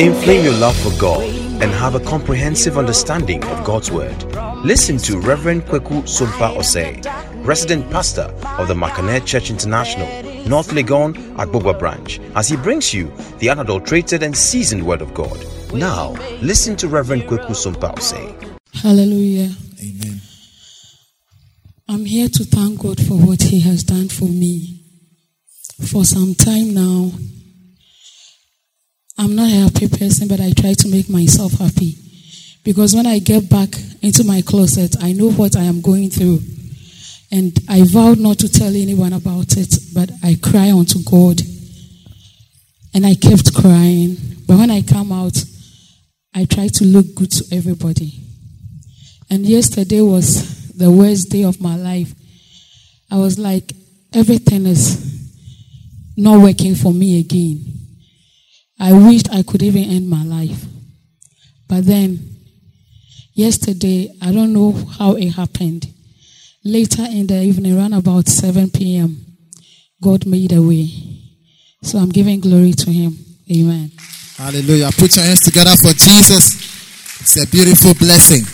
Inflame your love for God and have a comprehensive understanding of God's Word. Listen to Reverend Kweku Sumpa Osei, resident pastor of the Makanet Church International, North Legon, Agbogba branch, as he brings you the unadulterated and seasoned Word of God. Now, listen to Reverend Kweku Sumpa Osei. Hallelujah. Amen. I'm here to thank God for what He has done for me. For some time now, I'm not a happy person, but I try to make myself happy. Because when I get back into my closet, I know what I am going through. And I vowed not to tell anyone about it, but I cry unto God. And I kept crying. But when I come out, I try to look good to everybody. And yesterday was the worst day of my life. I was like, everything is not working for me again. I wished I could even end my life. But then, yesterday, I don't know how it happened. Later in the evening, around about 7 p.m., God made a way. So I'm giving glory to Him. Amen. Hallelujah. Put your hands together for Jesus. It's a beautiful blessing.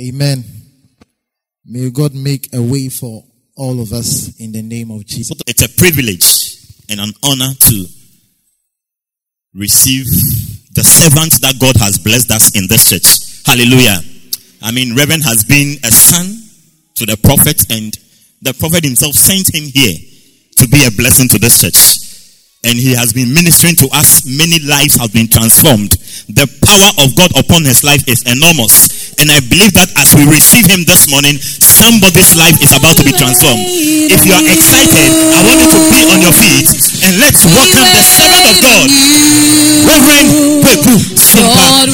Amen. May God make a way for all of us in the name of Jesus. It's a privilege and an honor to receive the servants that God has blessed us in this church. Hallelujah. I mean, Reverend has been a son to the prophet, and the prophet himself sent him here to be a blessing to this church. And he has been ministering to us. Many lives have been transformed. The power of God upon his life is enormous. And I believe that as we receive him this morning, somebody's life is about to be transformed. If you are excited, I want you to be on your feet and let's welcome the servant of God, Reverend Sumpa Lord,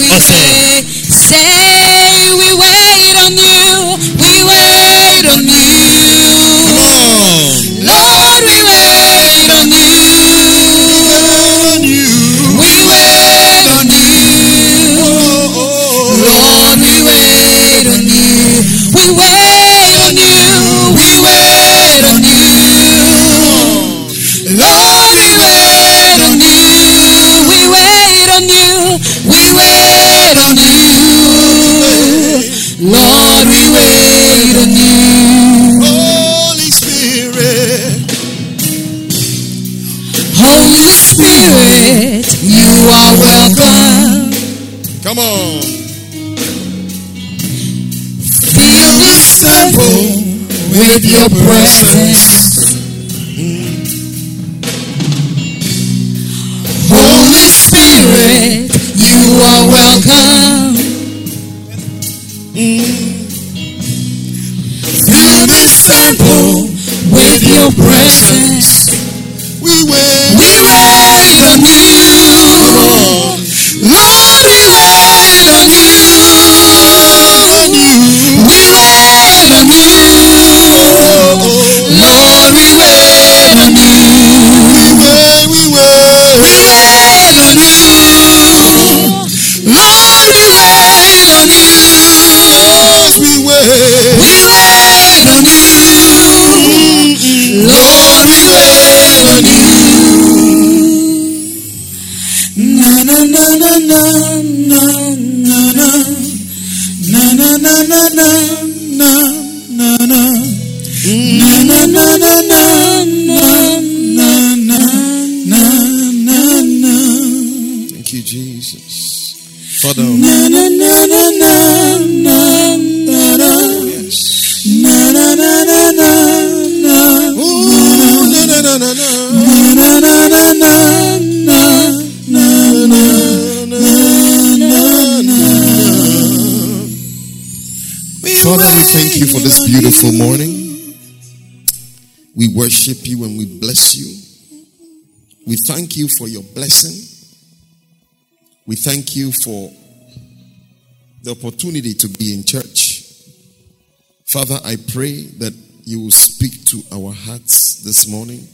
Father, we thank you for this beautiful morning. We worship you and we bless you. We thank you for your blessing. We thank you for the opportunity to be in church. Father, I pray that you will speak to our hearts this morning.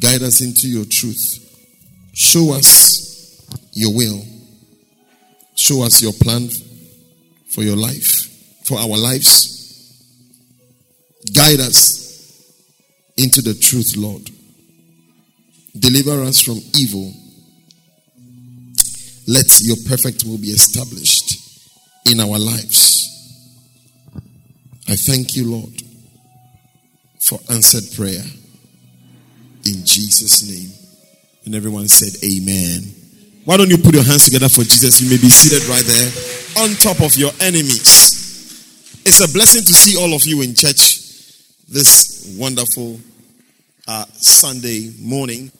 Guide us into your truth. Show us your will. Show us your plan for your life, for our lives. Guide us into the truth, Lord. Deliver us from evil. Let your perfect will be established in our lives. I thank you, Lord, for answered prayer. In Jesus' name. And everyone said, Amen. Why don't you put your hands together for Jesus? You may be seated right there on top of your enemies. It's a blessing to see all of you in church this wonderful uh, Sunday morning.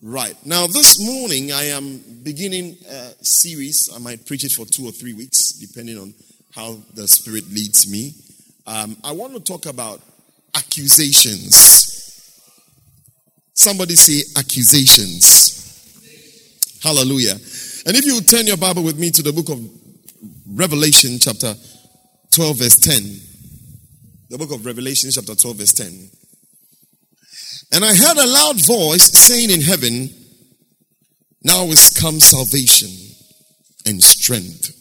Right. Now, this morning, I am beginning a series. I might preach it for two or three weeks, depending on how the Spirit leads me. Um, I want to talk about accusations. Somebody say accusations. Hallelujah. And if you turn your Bible with me to the book of Revelation, chapter 12, verse 10. The book of Revelation, chapter 12, verse 10. And I heard a loud voice saying in heaven, Now is come salvation and strength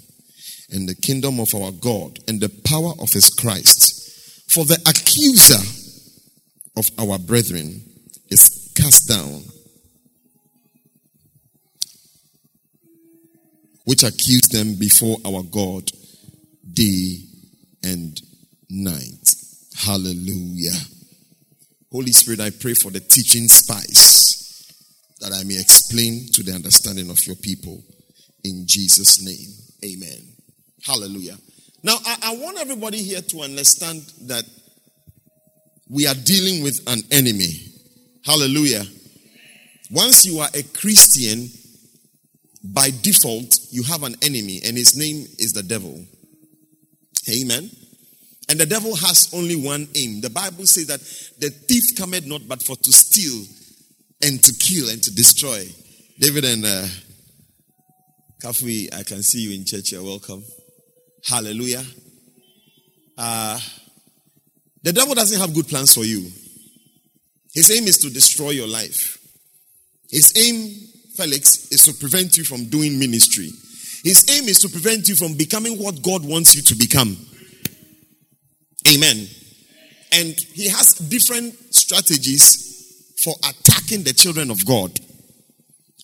and the kingdom of our God and the power of his Christ. For the accuser of our brethren is cast down, which accuse them before our God day and night. Hallelujah. Holy Spirit, I pray for the teaching spice that I may explain to the understanding of your people. In Jesus' name, amen. Hallelujah. Now, I, I want everybody here to understand that we are dealing with an enemy. Hallelujah. Once you are a Christian, by default, you have an enemy, and his name is the devil. Amen. And the devil has only one aim. The Bible says that the thief cometh not but for to steal and to kill and to destroy. David and uh, Kafui, I can see you in church. You're welcome. Hallelujah. Uh, the devil doesn't have good plans for you. His aim is to destroy your life. His aim, Felix, is to prevent you from doing ministry. His aim is to prevent you from becoming what God wants you to become. Amen. And he has different strategies for attacking the children of God.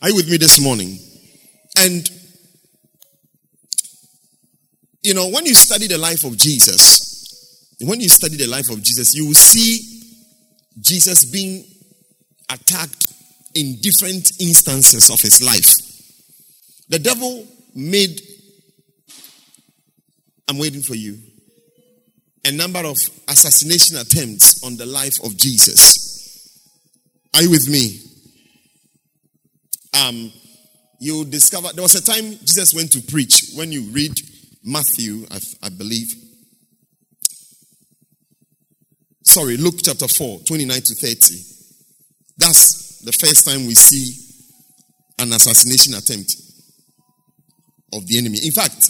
Are you with me this morning? And, you know, when you study the life of Jesus, when you study the life of Jesus, you will see Jesus being attacked in different instances of his life. The devil made, I'm waiting for you, a number of assassination attempts on the life of Jesus. Are you with me? Um, you discover there was a time Jesus went to preach. When you read Matthew, I, I believe, sorry, Luke chapter 4, 29 to 30. That's the first time we see an assassination attempt of the enemy. In fact,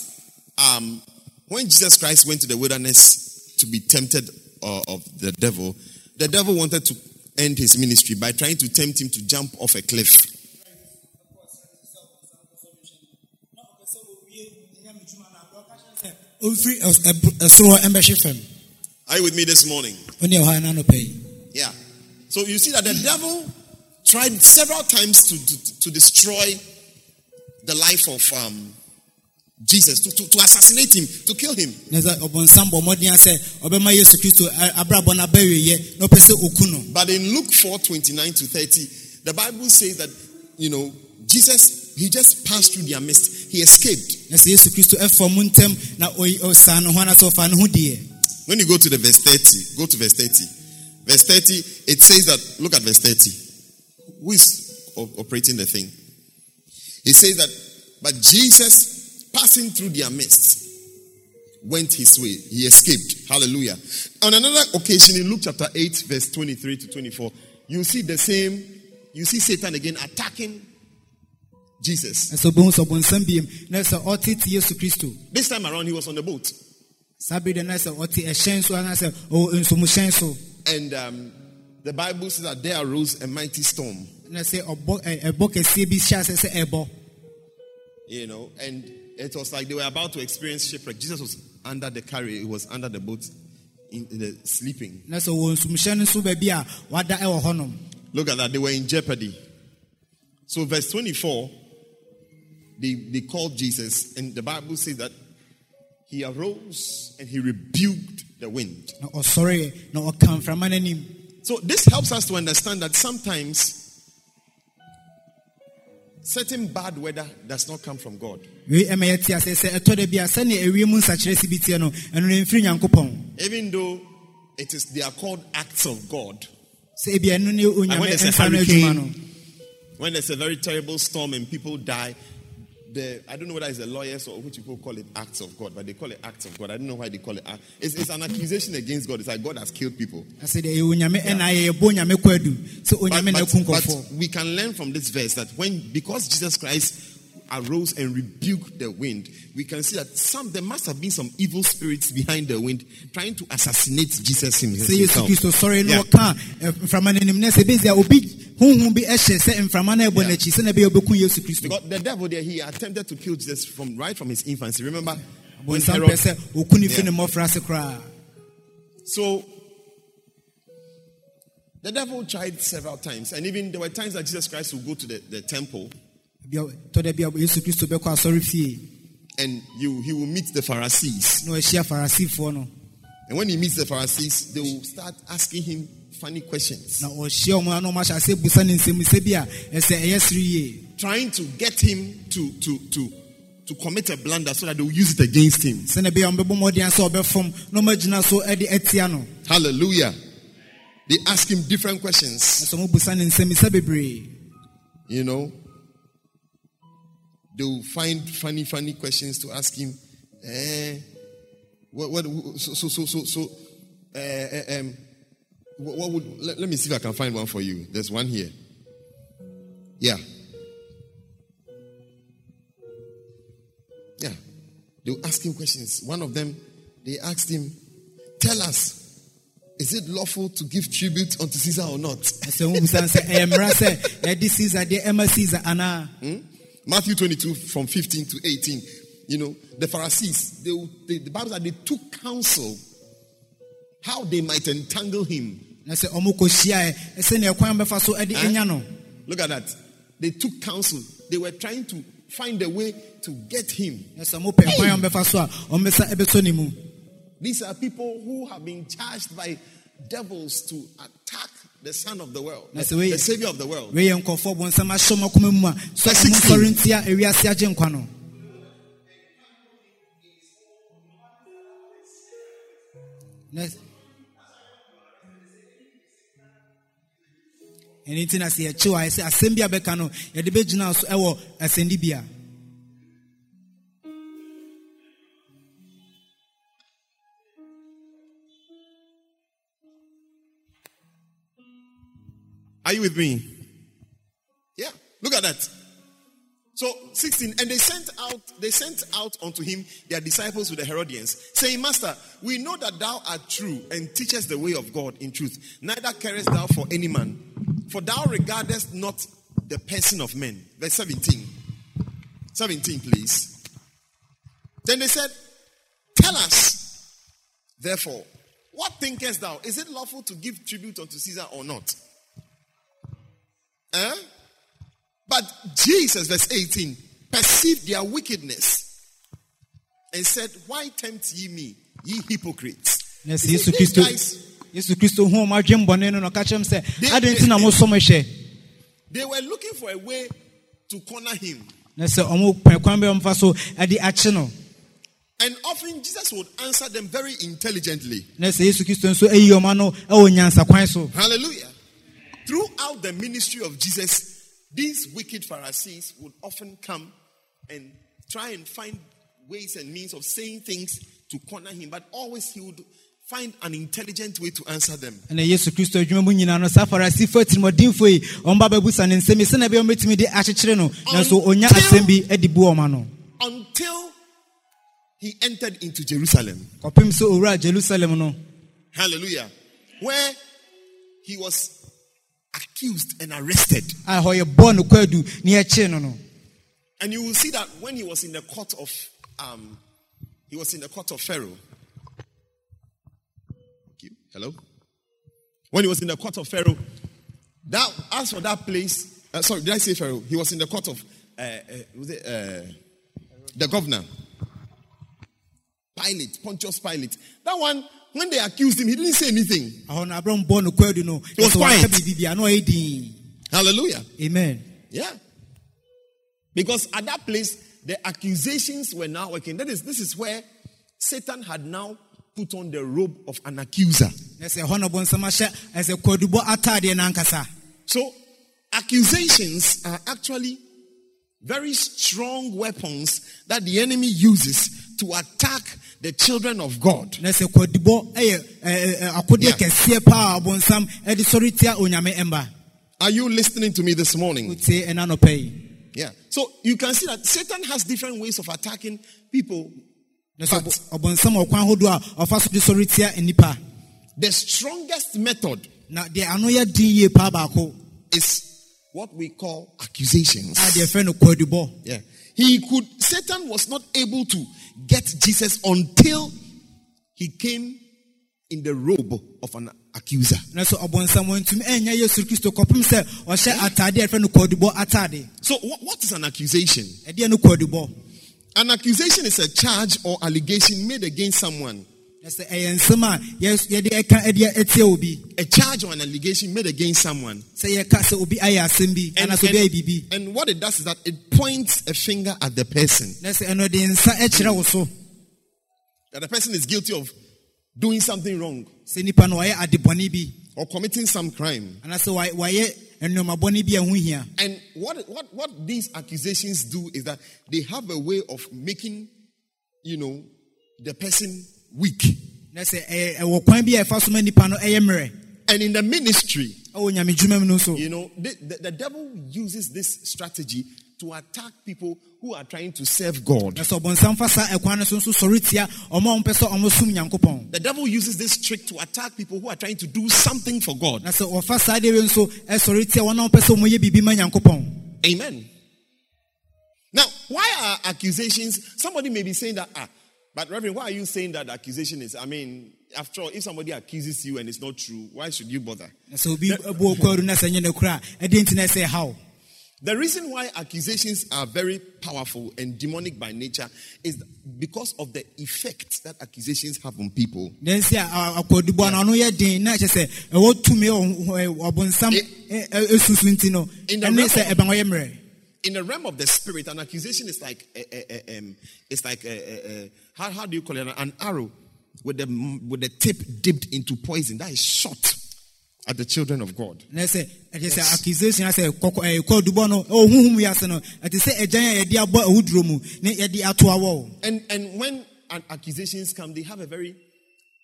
um, when Jesus Christ went to the wilderness to be tempted uh, of the devil, the devil wanted to end his ministry by trying to tempt him to jump off a cliff. Are you with me this morning? Yeah. So you see that the devil tried several times to, to, to destroy the life of um, Jesus, to, to, to assassinate him, to kill him. But in Luke 4 29 to 30, the Bible says that, you know, Jesus, he just passed through their midst, he escaped. When you go to the verse 30, go to verse 30. Verse 30, it says that, look at verse 30. Who is operating the thing? He says that, but Jesus, passing through their midst, went his way. He escaped. Hallelujah. On another occasion, in Luke chapter 8, verse 23 to 24, you see the same, you see Satan again attacking Jesus. This time around, he was on the boat. And um, the Bible says that there arose a mighty storm. You know, and it was like they were about to experience shipwreck. Jesus was under the carrier, he was under the boat, in, in the sleeping. Look at that, they were in jeopardy. So, verse 24, they, they called Jesus, and the Bible says that he arose and he rebuked the wind. na ɔsɔre na ɔka mframa no oh, oh, anim So, this helps us to understand that sometimes certain bad weather does not come from God. wei eh, ɛma yɛte ase sɛ ɛtɔ da bi a sɛnea eh, awie mu nsakyerɛ si bi teɛ eh, no ɛno no ɛmfiri nyankopɔn Even though it is, they are called acts of God. ebia ɛno ne And when there's a ɛmfa no adwuma no hurricane, when there's a very terrible storm and people die, the I don't know whether it's the lawyers or which people call it acts of God, but they call it acts of God. I don't know why they call it act. It's, it's an accusation against God. It's like God has killed people. ɛsɛ deɛ ɛyɛ onyame ɛna yɛyɛbɔ onyame kɔ adu sɛ But, but- but we can learn from this verse that when because Jesus Christ arose and rebuked the wind, we can see that some there must have been some evil spirits behind the wind trying to assassinate Jesus him- sɛ yesu himself. no Yeah. ɔka ɛ, mframa no anim na sɛ bɛsi a obi honhom bi ɛhyɛ sɛ mframa no ɛbɔ Yeah. n'akyi sɛna ɛbɛyɛ wobɛku yesu kristo Because the devil there, he attempted to kill Jesus from right from his infancy. Remember when Herod, pɛ sɛ ɔku ne fi Yeah. ne mmɔfra ase koraa so the devil tried several times, and even there were times that Jesus Christ would go to the, the temple Bia- tɔ da bi a yesu kristo bɛkɔ asɔre fie and you, he will meet the Pharisees. na ɔahyia farisifoɔ no And when he meets the Pharisees, they will start asking him funny questions, na ɔhyia ɔmo a na ɔmo ahyɛ ase busa ne nsɛmusɛ a ɛsɛ ɛyɛ sere yie trying to get him to to to to commit a blunder so that they will use it against him. sɛnɛ bia ɔmbɛbɔ mmɔden sɛ ɔbɛfam na ɔmagyina so ɛde atia no Hallelujah. They ask him different questions. ɛsɛ ɔmo busa ne nsɛmusɛ bebree You know, they will find funny, funny questions to ask him. Eh, what, what, so, so, so, so, so uh, um, what, what would, let, let me see if I can find one for you. There's one here. Yeah. Yeah. They will ask him questions. One of them, they asked him, Tell us, is it lawful to give tribute unto Caesar or not? ɛsɛ ɔmo busa no sɛ ɛyɛ mmara sɛ yɛde caesar deɛ ɛma caesar anaa Matthew 22 from 15 to 18. You know, the Pharisees, they, they, the Bible said they took counsel how they might entangle him. na sɛ ɔmo kɔhyia ɛ sɛnea kwan bɛfa so ɛde Eh? Look at that. They took counsel. They were trying to find a way to get him. na sɛ ɔmo pɛ kwan a ɔmo bɛfa so a ɔmo bɛsa ɛbɛsɔ ne mu These are people who have been charged by devils to attack the Son of the world, Na the, sɛ wei- the Savior of the world. wei yɛ nkɔfoɔ bɔnsɛm ahyɛ ɔmo akoma mu a sɛ Verse ɔmo 16. nsɔre ntia ewiase agye nkwa no Na- ɛno nti na sɛ yɛkyew a ɛsɛ asɛm bi a bɛka no yɛde bɛgyina so ɛwɔ asɛndibea Are you with me? Yeah. Look at that. So 16, and they sent out, they sent out unto him their disciples with the Herodians, saying, Master, we know that thou art true and teachest the way of God in truth. Neither carest thou for any man, for thou regardest not the person of men. Verse 17. 17, please. Then they said, Tell us, therefore, what thinkest thou? Is it lawful to give tribute unto Caesar or not? Eh? But Jesus, verse 18, perceived their wickedness and said, Why tempt ye me, ye hypocrites? na sɛ He yesu said, "These kristo guys, yesu kristo hu ɔmo adwembɔne no na ɔka kyerɛ m sɛ They- adɛn nti na mosom hyɛ they were looking for a way to corner him. na sɛ ɔmo pɛ kwan bɛ ɔmfa so ɛde akye no And often Jesus would answer them very intelligently. na sɛ yesu kristo nso ayi ɔma no nyansa kwan Hallelujah. Throughout the ministry of Jesus, these wicked Pharisees would often come and try and find ways and means of saying things to corner him, but always he would find an intelligent way to answer them. ɛna yesu kristo adwuma mu nyinaa no saa farisifo atirimɔdenfo yi ɔmba bɛbusa ne nsɛm yi sɛnea ɛbɛyɛ ɔmɛtumi de akyekyere no nanso ɔnya asɛm bi adi bu ɔma no Until he entered into Jerusalem. kɔpem sɛ owura jerusalem no Hallelujah. Where he was accused and arrested. a hɔ yɛ bɔɔ no kwaadu ne yɛkyee no no And you will see that when he was in the court of um, he was in the court of Pharaoh. Thank you. Hello? When he was in the court of Pharaoh, that as for that place, Uh, sorry, did I say Pharaoh? He was in the court of uh, uh, was it uh, the governor, Pilate, Pontius Pilate. That one, when they accused him, he didn't say anything. ɛhɔ no abraham bɔ no kwadu no He was quiet. biribi bia na ɔyɛ din Hallelujah. amen Yeah. Because at that place, the accusations were now working. That is, this is where Satan had now put on the robe of an accuser. na sɛ ɛhɔ no bɔnsɛm ahyɛ ɛsɛ kwadubɔ ataadeɛ no ankasa So, accusations are actually very strong weapons that the enemy uses to attack the children of God. Yeah. kɛseɛ paa a ɔbɔnsam ɛde sɔre tia onyame ɛmba Are you listening to me this morning? wotie ɛna nɔpɛ yi Yeah. So, you can see that Satan has different ways of attacking people. But- ɔbɔ- ɔbɔnsam ɔkwan ahodoɔ a ɔfa so de sɔre tia nnipa The strongest method na deɛ ano yɛ din yie paa is what we call accusations. a deɛ fɛ no kwadubɔ Yeah. He could, Satan was not able to get Jesus until he came in the robe of an accuser. na sɛ ɔbɔnsam wɔntumi ɛnyɛ yesu kristo kɔpem sɛ ɔhyɛ ataadeɛ a ɛfɛ no kwadubɔ ataade So, what, what is an accusation? Eh, kwadubɔ An accusation is a charge or allegation made against someone. Na sɛ ɛyɛ nsɛm a yɛ- yɛde ɛka ɛde ɛtia obi A charge or an allegation made against someone. sɛ yɛka sɛ obi ayɛ asɛm bi And, anaasɛ obi ayɛ biribi and, and what it does is that it points a finger at the person. na sɛ ɛno de nsa ɛkyerɛ wo so That the person is guilty of doing something wrong. Sɛ nipa no ɔyɛ adebɔne or committing some crime. anaasɛ wa- wayɛ nneɛmabɔne bi a ho hia And what, what, what these accusations do is that they have a way of making, you know, the person weak. na sɛ ɛyɛ- ɛwɔ kwan bi a ɛfa so ma nipa no ɛyɛ mmerɛ And in the ministry, ɛwɔ nyame dwuma mu no so you know, the, the, the devil uses this strategy to attack people who are trying to serve God. na sɛ ɔbɔnsam fa saa ɛkwan no so nso sɔre tia ɔma a ɔmpɛ sɛ ɔmo som nyankopɔn The devil uses this trick to attack people who are trying to do something for God. na sɛ ɔfa saa deɛ wei nso ɛsɔre tia wɔn a ɔmpɛ sɛ ɔmoyɛ biribi ma nyankopɔn Amen. Now, why are accusations? Somebody may be saying that, ah, but Reverend, why are you saying that accusation is? I mean, after all, if somebody accuses you and it's not true, why should you bother? na sɛ obi abu okwaru na sɛ nyɛ no kora a ɛdeɛ nti na ɛsɛ haw The reason why accusations are very powerful and demonic by nature is because of the effect that accusations have on people. ɛsusu In the ɛne realm sɛ of- ɛbɛn ɔyɛ mmerɛ In the realm of the spirit, an accusation is like, a, a, a, um, it's like, eh, eh, eh, how, how do you call it? An arrow with the, with the tip dipped into poison that is shot at the children of God. na sɛ ɛkyɛ sɛ accusation asɛ kɔkɔ ɛyɛ kwadubɔ no ɛwɔ huhum wiase no ɛte a yɛde abɔ awuduro mu ne yɛde ato awɔ And, and when an accusations come, they have a very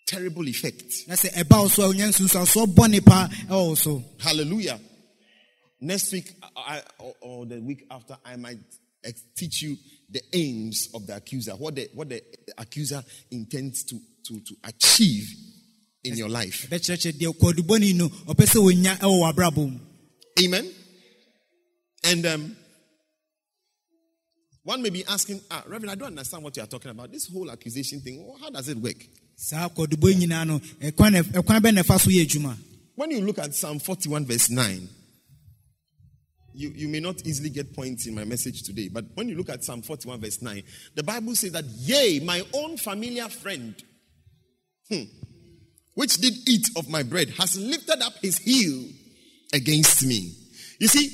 terrible effect. na sɛ so a wonya nsunsuasoɔ bɔne paa ɛwɔ so Hallelujah. Next week I, or, or the week after, I might teach you the aims of the accuser, what the, what the accuser intends to, to, to achieve in your life. bɛkyerɛkyerɛ deɛ kwadubɔne no ɔpɛ sɛ wɔnya ɛwɔ w'abrabɔ mu Amen. And um, one may be asking, ah, Reverend, I don't understand what you are talking about. This whole accusation thing, how does it work? saa kwadubɔ yi nyinaa no ɛkwan na- ɛkwan bɛ na ɛfa so yɛ adwuma When you look at Psalm 41, verse 9, you, you may not easily get points in my message today, but when you look at Psalm 41, verse 9, the Bible says that, Yea, my own familiar friend, hmm, which did eat of my bread, has lifted up his heel against me. You see,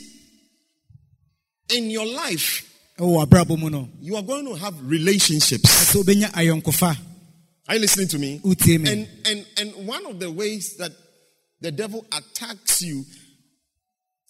in your life, ɛwɔ w'abrabɔ mu no you are going to have relationships. sɛ wobɛnya ayɔnkofa Are you listening to me? me And, and, and one of the ways that the devil attacks you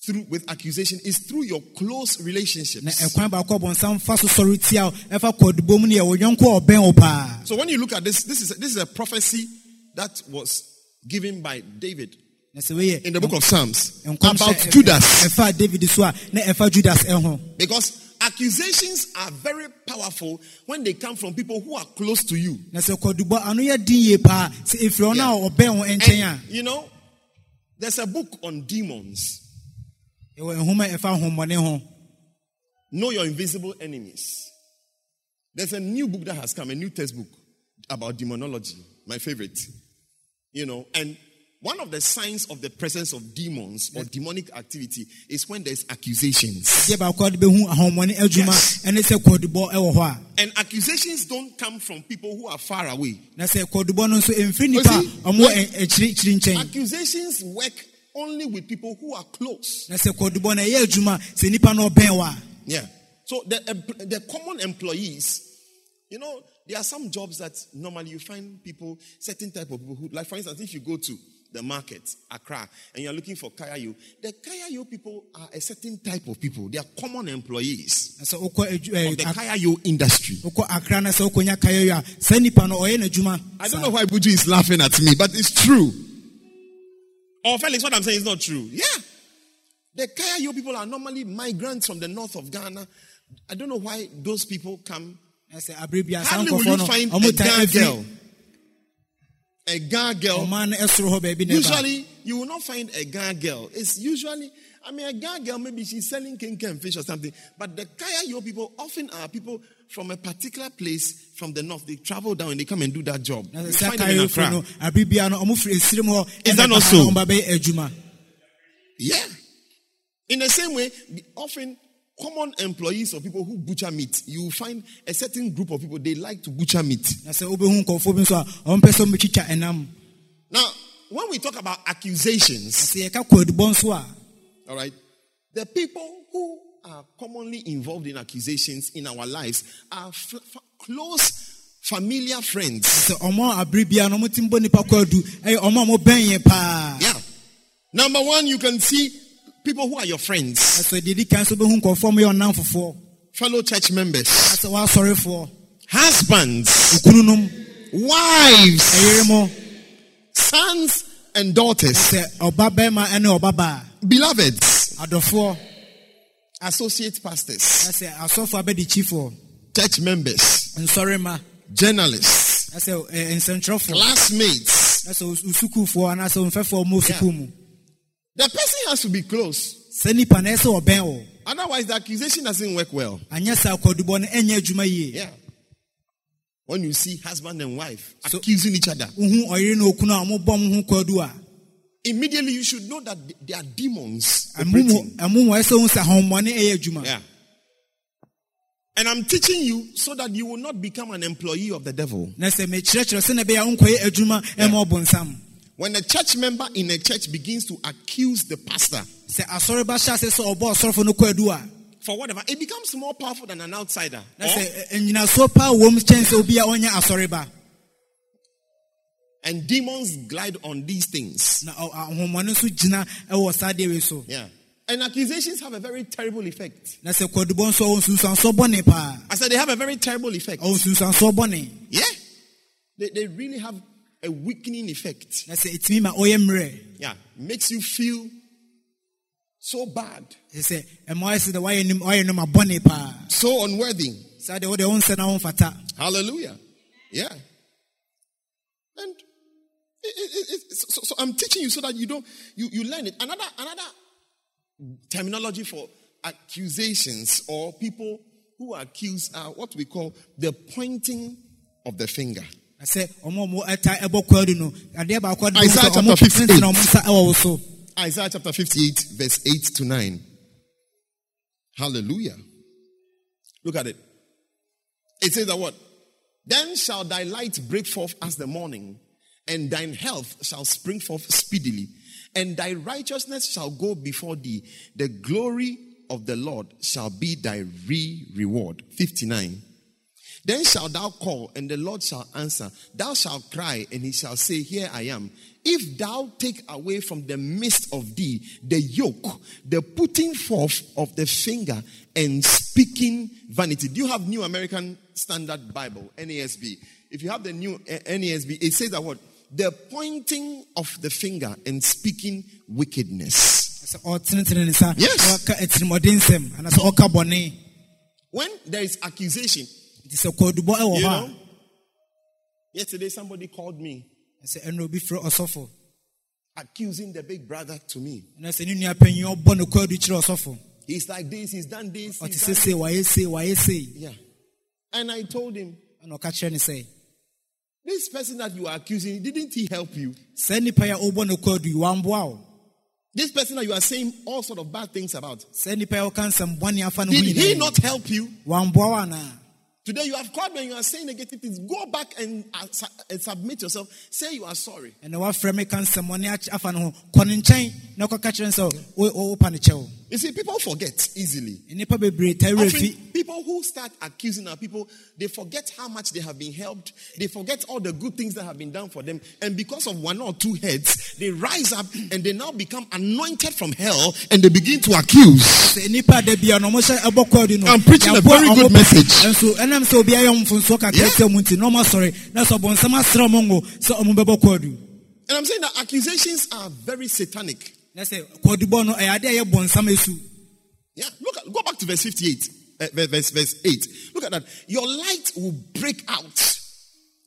through with accusation is through your close relationships. ɛkwan baako a bɔnsam fa so sɔre tia wo ɛfa kwadubɔ mu no yɛ wo yɔnko a ɔbɛn wo paa So when you look at this, this is this is a prophecy that was given by David na sɛ weyɛ in the book of Psalms about Judas. ɛfa david so a na ɛfa judas ɛho Because accusations are very powerful when they come from people who are close to you. na sɛ kwadubɔ ano yɛ din yie paa sɛ ɛfiri ɔno a ɔbɛn wo nkyɛn a And, you know, there's a book on demons. Know your invisible enemies. There's a new book that has come, a new textbook about demonology, my favorite. You know, and one of the signs of the presence of demons or demonic activity is when there's accusations. deɛ baako a wɔde bɛhu ahɔhommɔne adwuma Yes. ɛne sɛ kɔdubɔ ɛwɔ hɔ a And accusations don't come from people who are far away. na sɛ kɔdubɔ no nso ɛmfiri nnipa a see, ɔmo when- akyirikyiri nkyɛn Accusations work only with people who are close. na sɛ kɔdubɔ no ɛyɛ adwuma sɛ nnipa no ɔbɛn wɔ a Yeah. So the, the common employees, you know, there are some jobs that normally you find people, certain type of people who, like for instance, if you go to the market, Accra, and you're looking for Kayayo, the Kayayo people are a certain type of people. They are common employees so, wokɔ eh, of the Kayayo industry. wokɔ akra na sɛ wokɔnya kayɛ a saa nnipa no ɔyɛ n'adwuma I don't know why Buju is laughing at me, but it's true. Oh, Felix, what I'm saying is not true. Yeah. The Kayayo people are normally migrants from the north of Ghana. I don't know why those people come na sɛ abere bi a saa Hardly will you find a tan Ghana girl. A Ghana girl. ɔman no ɛsoro hɔ baabi na ɛba Usually, you will not find a Ghana girl. It's usually, I mean, a Ghana girl, maybe she's selling kinky fish or something. But the Kayayo people often are people from a particular place from the north. They travel down and they come and do that job. na You sɛ find them in kayɛfoɔ Accra. no abere bia no ɔmo firi esirim hɔ Is that not so? na ɔmo bɛyɛ adwuma Yeah. In the same way, often common employees or people who butcher meat, you find a certain group of people, they like to butcher meat. na sɛ wobɛhu nkɔfoɔ bi nso a ɔmo pɛ sɛ ɔmotwitwa ɛnam Now, when we talk about accusations, sɛ yɛka kɔdubɔ nso a All right. The people who are commonly involved in accusations in our lives are f- f- close, familiar friends. sɛ ɔmo a abere bia no ɔmo ti mbɔ nipa kɔdu ɛyɛ ɔmo a ɔmo bɛn yɛ paa. Yeah. Number one, you can see people who are your friends, na sɛ deɛ di kan so bɛhu nkɔfoɔ ɔmo yɛ ɔnamfofoɔ. Fellow church members, na sɛ wɔasɔrefoɔ. Husbands, wives, sons, and daughters, sɛ ɔba bɛrima ɛne ɔba baa beloveds, associate pastors, I say, I saw na sɛ asɔfoɔ abɛdikyifoɔ church members, nsɔrema journalists, na sɛ eh, ɛ, nsɛnkyerɛfoɔ classmates. na sɛ os- osukuufoɔ anaasɛ omfɛfoɔ ɔmo sukuu mu The person has to be close. na ɛsɛ ɔbɛn wɔ Otherwise, the accusation doesn't work well. anyɛ sɛ akɔdubɔ no ɛnyɛ adwuma yie Yeah. When you see husband and wife So- accusing each other, immediately you should know that they are demons. operating. ɛmo mu ɛsɛ hu sɛ ahɔnmɔne ɛyɛ adwuma Yeah. And I'm teaching you so that you will not become an employee of the devil. na sɛ mekyerɛkyerɛ sɛ na ɛbɛyɛ a wonkɔyɛ adwuma ɛma ɔbonsam When a church member in a church begins to accuse the pastor sɛ asɔre ba hyɛ ase sɛ ɔbɔ ɔsɔrofo no kɔadu a for whatever, it becomes more powerful than an outsider. Or- and demons glide on these things. na ɔ- ahonhommɔne nso gyina ɛwɔ saa deɛ wei so Yeah. And accusations have a very terrible effect. na sɛ kɔdubɔ nso ɔwɔ nsunsuansoɔ bɔne paa I said they have a very terrible effect. ɔwɔ nsunsuansoɔ bɔne Yeah. They, they really have a weakening effect. na sɛ ɛtumi ma Yeah. Makes you feel so bad, ɛsɛ sɛ ɛma ɔyɛ sɛ dɛ woayɛ nim ɔyɛ nom abɔne paa so unworthy. saa deɛ wode wo nsɛ na womfata Hallelujah. Yeah. And it, it, it, so, so I'm teaching you so that you don't you, you learn it. Another another terminology for accusations or people who are accused are what we call the pointing of the finger. na sɛ ɔmo a ɔmo ɛta ɛbɔ kwadu no adeɛ baako ade Isaiah chapter 58. tentena ɔmo nsa ɛwɔ wo so Isaiah chapter 58, verse 8 to 9. Hallelujah. Look at it. It says that what? Then shall thy light break forth as the morning, and thine health shall spring forth speedily, and thy righteousness shall go before thee. The glory of the Lord shall be thy re reward. 59. Then shalt thou call, and the Lord shall answer. Thou shalt cry, and he shall say, Here I am. If thou take away from the midst of thee the yoke, the putting forth of the finger, and speaking vanity. Do you have New American Standard Bible, NASB? If you have the new uh, NASB, it says that what? The pointing of the finger and speaking wickedness. sɛ ɔtenetene ne nsa Yes. na ɔka atirimɔden nsɛm anaasɛ ɔka bɔne When there is accusation, nti sɛ kɔdubɔ ɛwɔ you know. Yesterday, somebody called me a sɛ ɛna obi frɛ ɔsɔfo accusing the big brother to me. na sɛ ne nua panyin ɔbɔ ne kwadu kyerɛ ɔsɔfo He's like this, he's done this. He's done sei wayɛ sei wayɛ sei Yeah. And I told him, ɛna ɔka kyerɛ ne sɛ This person that you are accusing, didn't he help you? saa nipa yi a wobɔ no kwadu yi wamboa wo This person that you are saying all sort of bad things about, saa nipa yi a woka nsɛm bɔne afa no ho did he not help you? wamboa wo anaa Today you have called and you are saying negative things. Go back and, uh, su- and submit yourself. Say you are sorry. You see, people forget easily. nnipa bebree taa werɛ fi Often, people who start accusing our people, they forget how much they have been helped. They forget all the good things that have been done for them. And because of one or two heads, they rise up and they now become anointed from hell and they begin to accuse. sɛ nnipa da bia no ɔmohyɛ ɛbɔ I'm preaching a very good message. nso ɛnam sɛ obiara yɛ mfonsoɔ kakra Yeah. sɛ mu nti na ɔmasɔre na sɛ ɔbɔnsɛm asrɛ ɔmo ngo sɛ ɔmo bɛbɔ kwadu And I'm saying that accusations are very satanic. Na sɛ kwadubɔ no ɛyɛ ade a ɛyɛ bɔnsam Yeah, look at go back to verse 58, eh, uh, verse, verse, verse 8. Look at that. Your light will break out.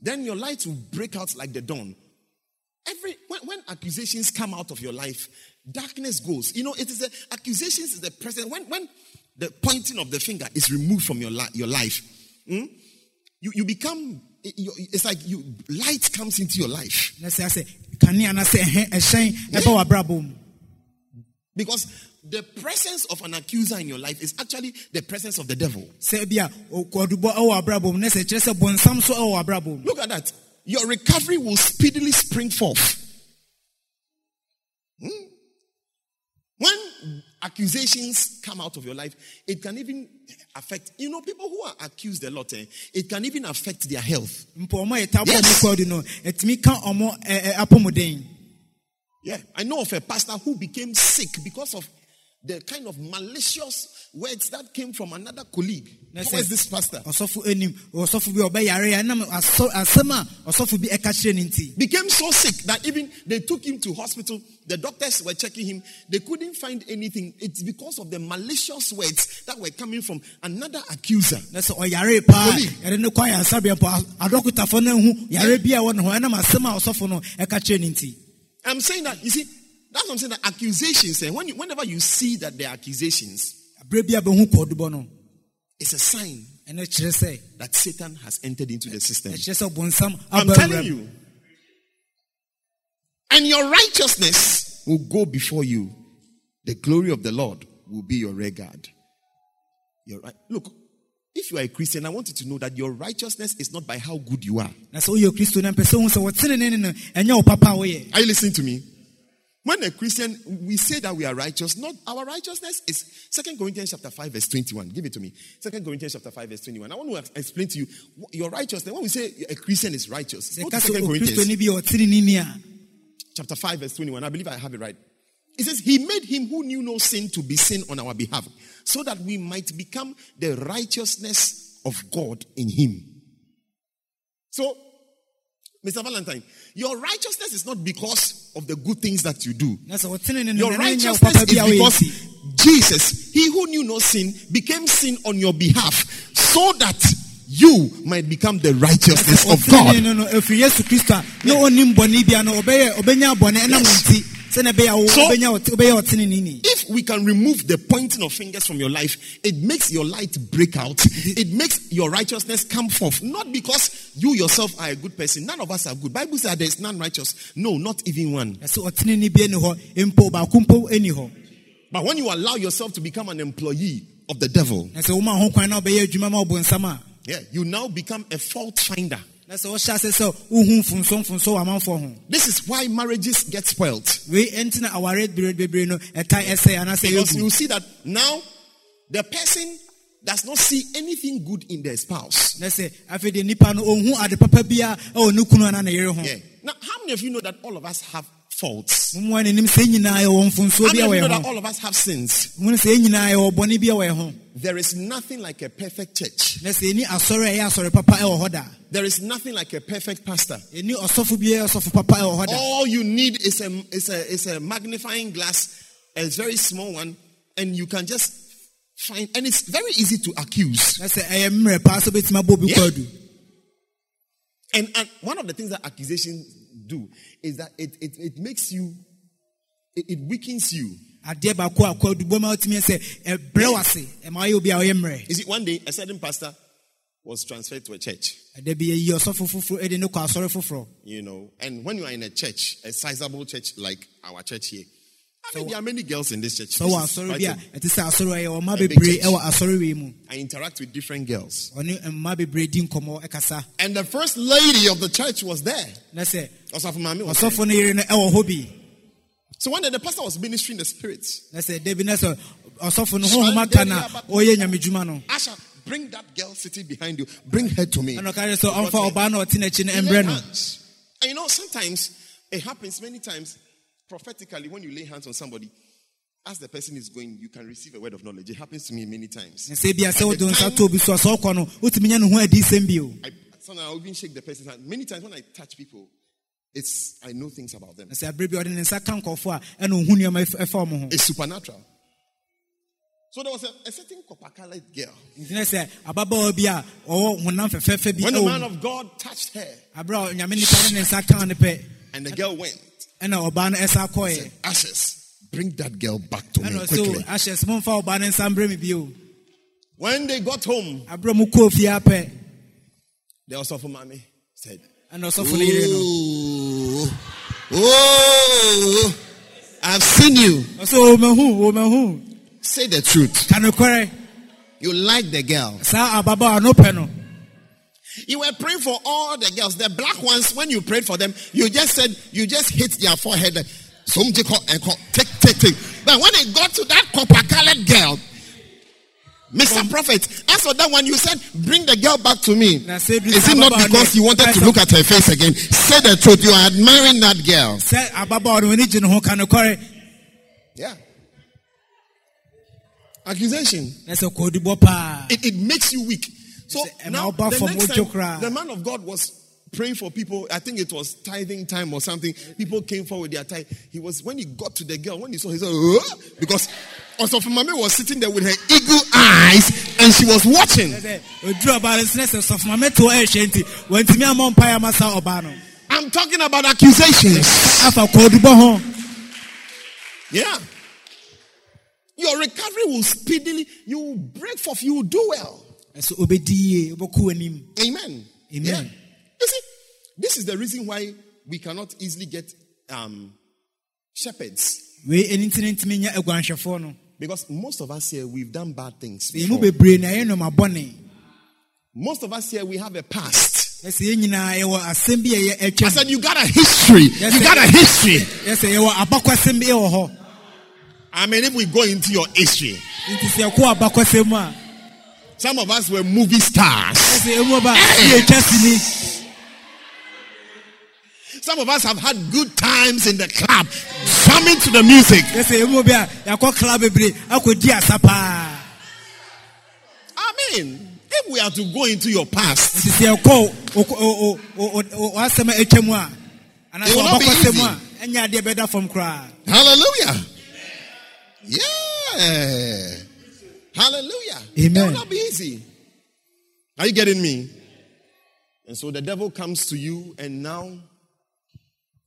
Then your light will break out like the dawn. Every when, when accusations come out of your life, darkness goes. You know, it is the accusations is the present. When when the pointing of the finger is removed from your li- your life, hmm, you you become. Eh, it's like you light comes into your life na sɛ sɛ kanea na sɛ ɛhɛ- ɛhyɛn ɛbɛ w'abrabɔ mu because the presence of an accuser in your life is actually the presence of the devil. sɛ bi a o- kwadubɔ ɛwɔ w'abrabɔ mu na sɛ kyerɛ sɛ bɔnsam so ɛwɔ w'abrabɔ mu Look at that. Your recovery will speedily spring forth. Hmm? When accusations come out of your life, it can even affect, you know, people who are accused a lot, eh, it can even affect their health. mpo ɔmo a yɛta bɔ ɔmo Yes. Yeah. I know of a pastor who became sick because of the kind of malicious words that came from another colleague. Who is this pastor? ɔsɔfo anim ɔsɔfo bi a ɔbɛyare a ɛnam asɔ- asɛm a ɔsɔfo bi ɛka kyerɛ ne nti became so sick that even they took him to hospital. The doctors were checking him. They couldn't find anything. It's because of the malicious words that were coming from another accuser. na sɛ ɔyare paa Colleague. Yɛde ne kɔ ayaresabea mpo a- adɔkotafoɔ no hu yare bi a ɛwɔ ne ho ɛnam asɛm a ɔsɔfo no ɛka kyerɛ ne nti I'm saying that, you see, that's what I'm saying that accusations, eh, when you, whenever you see that they're accusations, berɛ a bɛhu kɔdubɔ it's a sign ɛno kyerɛ sɛ that Satan has entered into the system. ɛkyerɛ sɛ bonsam I'm telling you. And your righteousness will go before you. The glory of the Lord will be your rear guard. Your right. Look, if you are a Christian, I want you to know that your righteousness is not by how good you are. Are you listening to me? When a Christian, we say that we are righteous. Not our righteousness is Second Corinthians chapter 5, verse 21. Give it to me. Second Corinthians chapter 5, verse 21. I want to explain to you your righteousness. When we say a Christian is righteous, go to 2 Corinthians. okristoni bi a ɔtene ne ni a chapter 5, verse 21. I believe I have it right. It says, He made him who knew no sin to be sin on our behalf, so that we might become the righteousness of God in him. So, Mr. Valentine, your righteousness is not because of the good things that you do. na sɛ wɔtene Your righteousness is bi a woyɛ because Jesus, he who knew no sin, became sin on your behalf, so that you might become the righteousness of God. ne no no ɛfiri yesu kristo a na ɔnim bɔne bia no ɔbɛyɛ ɔbɛnya bɔne ɛnam wo Yes. Nti sɛne ɛbɛyɛ a wo- So- wobɛnya ɔte- wobɛyɛ ɔtene ne ni If we can remove the pointing of fingers from your life, it makes your light break out. It makes your righteousness come forth. Not because you yourself are a good person. None of us are good. Bible says there is none righteous. No, not even one. ɛsɛ ɔtene ni hɔ mpo baako mpo ni But when you allow yourself to become an employee of the devil, na sɛ woma ho kwan na wobɛyɛ adwuma ma ɔbonsam a yeah, you now become a fault finder. Na sɛ wɔhyɛ ase sɛ wohu mfonso mfonso wɔ amanfoɔ ho This is why marriages get spoilt. wei ɛnti na aware bebree bebree no ɛtae ɛsɛ anaasɛ Because you see that now the person does not see anything good in their spouse. na sɛ afei deɛ nnipa no ɔhu ade papa bia ɛwɔ ne kunu ana ne Yeah. Now, how many of you know that all of us have faults? momoa n'anim sɛ nyinaa yɛwɔ mfonsoɔ How many of you know that all of us have sins? Mune sɛ nyinaa yɛwɔ bɔne bi a wɔyɛ ho There is nothing like a perfect church. na sɛ ɛni asɔre a ɛyɛ asɔre papa ɛwɔ hɔ da There is nothing like a perfect pastor. ɛni ɔsɔfo bi a ɛyɛ ɔsɔfo papa ɛwɔ hɔ da All you need is a, is a, is a magnifying glass, a very small one, and you can just find, and it's very easy to accuse. na sɛ ɛyɛ mmerɛ paa sɛ wobɛtumi abɔ obi Yeah. And, and one of the things that accusations do is that it, it, it makes you, it, it weakens you adeɛ baako a kɔ ɔtumi sɛ ɛbrɛ ɛma ayɛ obi a ɔyɛ mmerɛ. is it one day a certain pastor was transferred to a church. ɔsɔfo foforɔ ɛdi ne kɔ asɔre foforɔ. you know and when you are in a church a sizable church like our church here. I mean, there are many girls in this church. So this sorry, yeah. It is a, sorry I interact with different girls. And the first lady of the church was there. That's it. So one day the pastor was ministering the spirits. I said, David Nessa ọsọfún oyè. Asha bring that girl sitting behind you bring her to me. Ẹnna sọ ọmfa ọbaa náà ọtí. And you know sometimes it happens many times prophetically when you lay hands on somebody as the person is going you can receive a word of knowledge it happens to me many times. I sometimes I even shake the person's hand many times when I touch people. It's I know things about them. It's supernatural. So there was a, a certain copper-colored girl. When the man of God touched her, and the girl went, and said, Ashes, bring that girl back to me quickly. Ashes, when they got home, there also for mommy said, and Oh, oh, I've seen you. ɔmahu Say the truth. ka nokorɛ You like the girl. saa ababaawa no pɛ no You were praying for all the girls. The black ones, when you prayed for them, you just said, you just hit their forehead. Some take, and call, eh, take, take, take. But when it got to that copper colored girl, Mr. Prophet, as for that one, you said, bring the girl back to me. Is it not because you wanted to look at her face again? Say the truth. You are admiring that girl. sɛ ababaawa no w'ani gye ne ho Yeah. Accusation. na sɛ kɔɔdibɔ paa It, it makes you weak. So now, the, next time, the man of God was praying for people. I think it was tithing time or something. People came forward with their tithe. He was when he got to the girl when he saw he said because also Mami was sitting there with her eagle eyes and she was watching. sɛ ɔduru ɔbaa no sɛ sɛ sɔfo mame to ɛhyɛ nti wantumi amɔ mpaeɛ ama sa ɔbaa no I'm talking about accusations. afa kɔɔdibɔ ho Yeah. Your recovery will speedily, you will break forth, you will do well. ɛsɛ obɛdi yie wobɛkɔ w'anim Amen. Amen. Yeah. You see, this is the reason why we cannot easily get um, shepherds because most of us here, we've done bad things. Before. Most of us here, we have a past. I said, You got a history. You got a history. I mean, if we go into your history, some of us were movie stars. Hey. Some of us have had good times in the club, jamming to the music. ɛsɛ ɛmu bi a yɛakɔ kla bebree akɔdi asa paa I mean, if we are to go into your past, nti sɛ yɛkɔ asɛm a ɛtwa mu a It will not be easy. a ɛnyɛ adeɛ bɛda fam hallelujah. Yeah. Hallelujah. Amen. It will not be easy. Are you getting me? And so the devil comes to you and now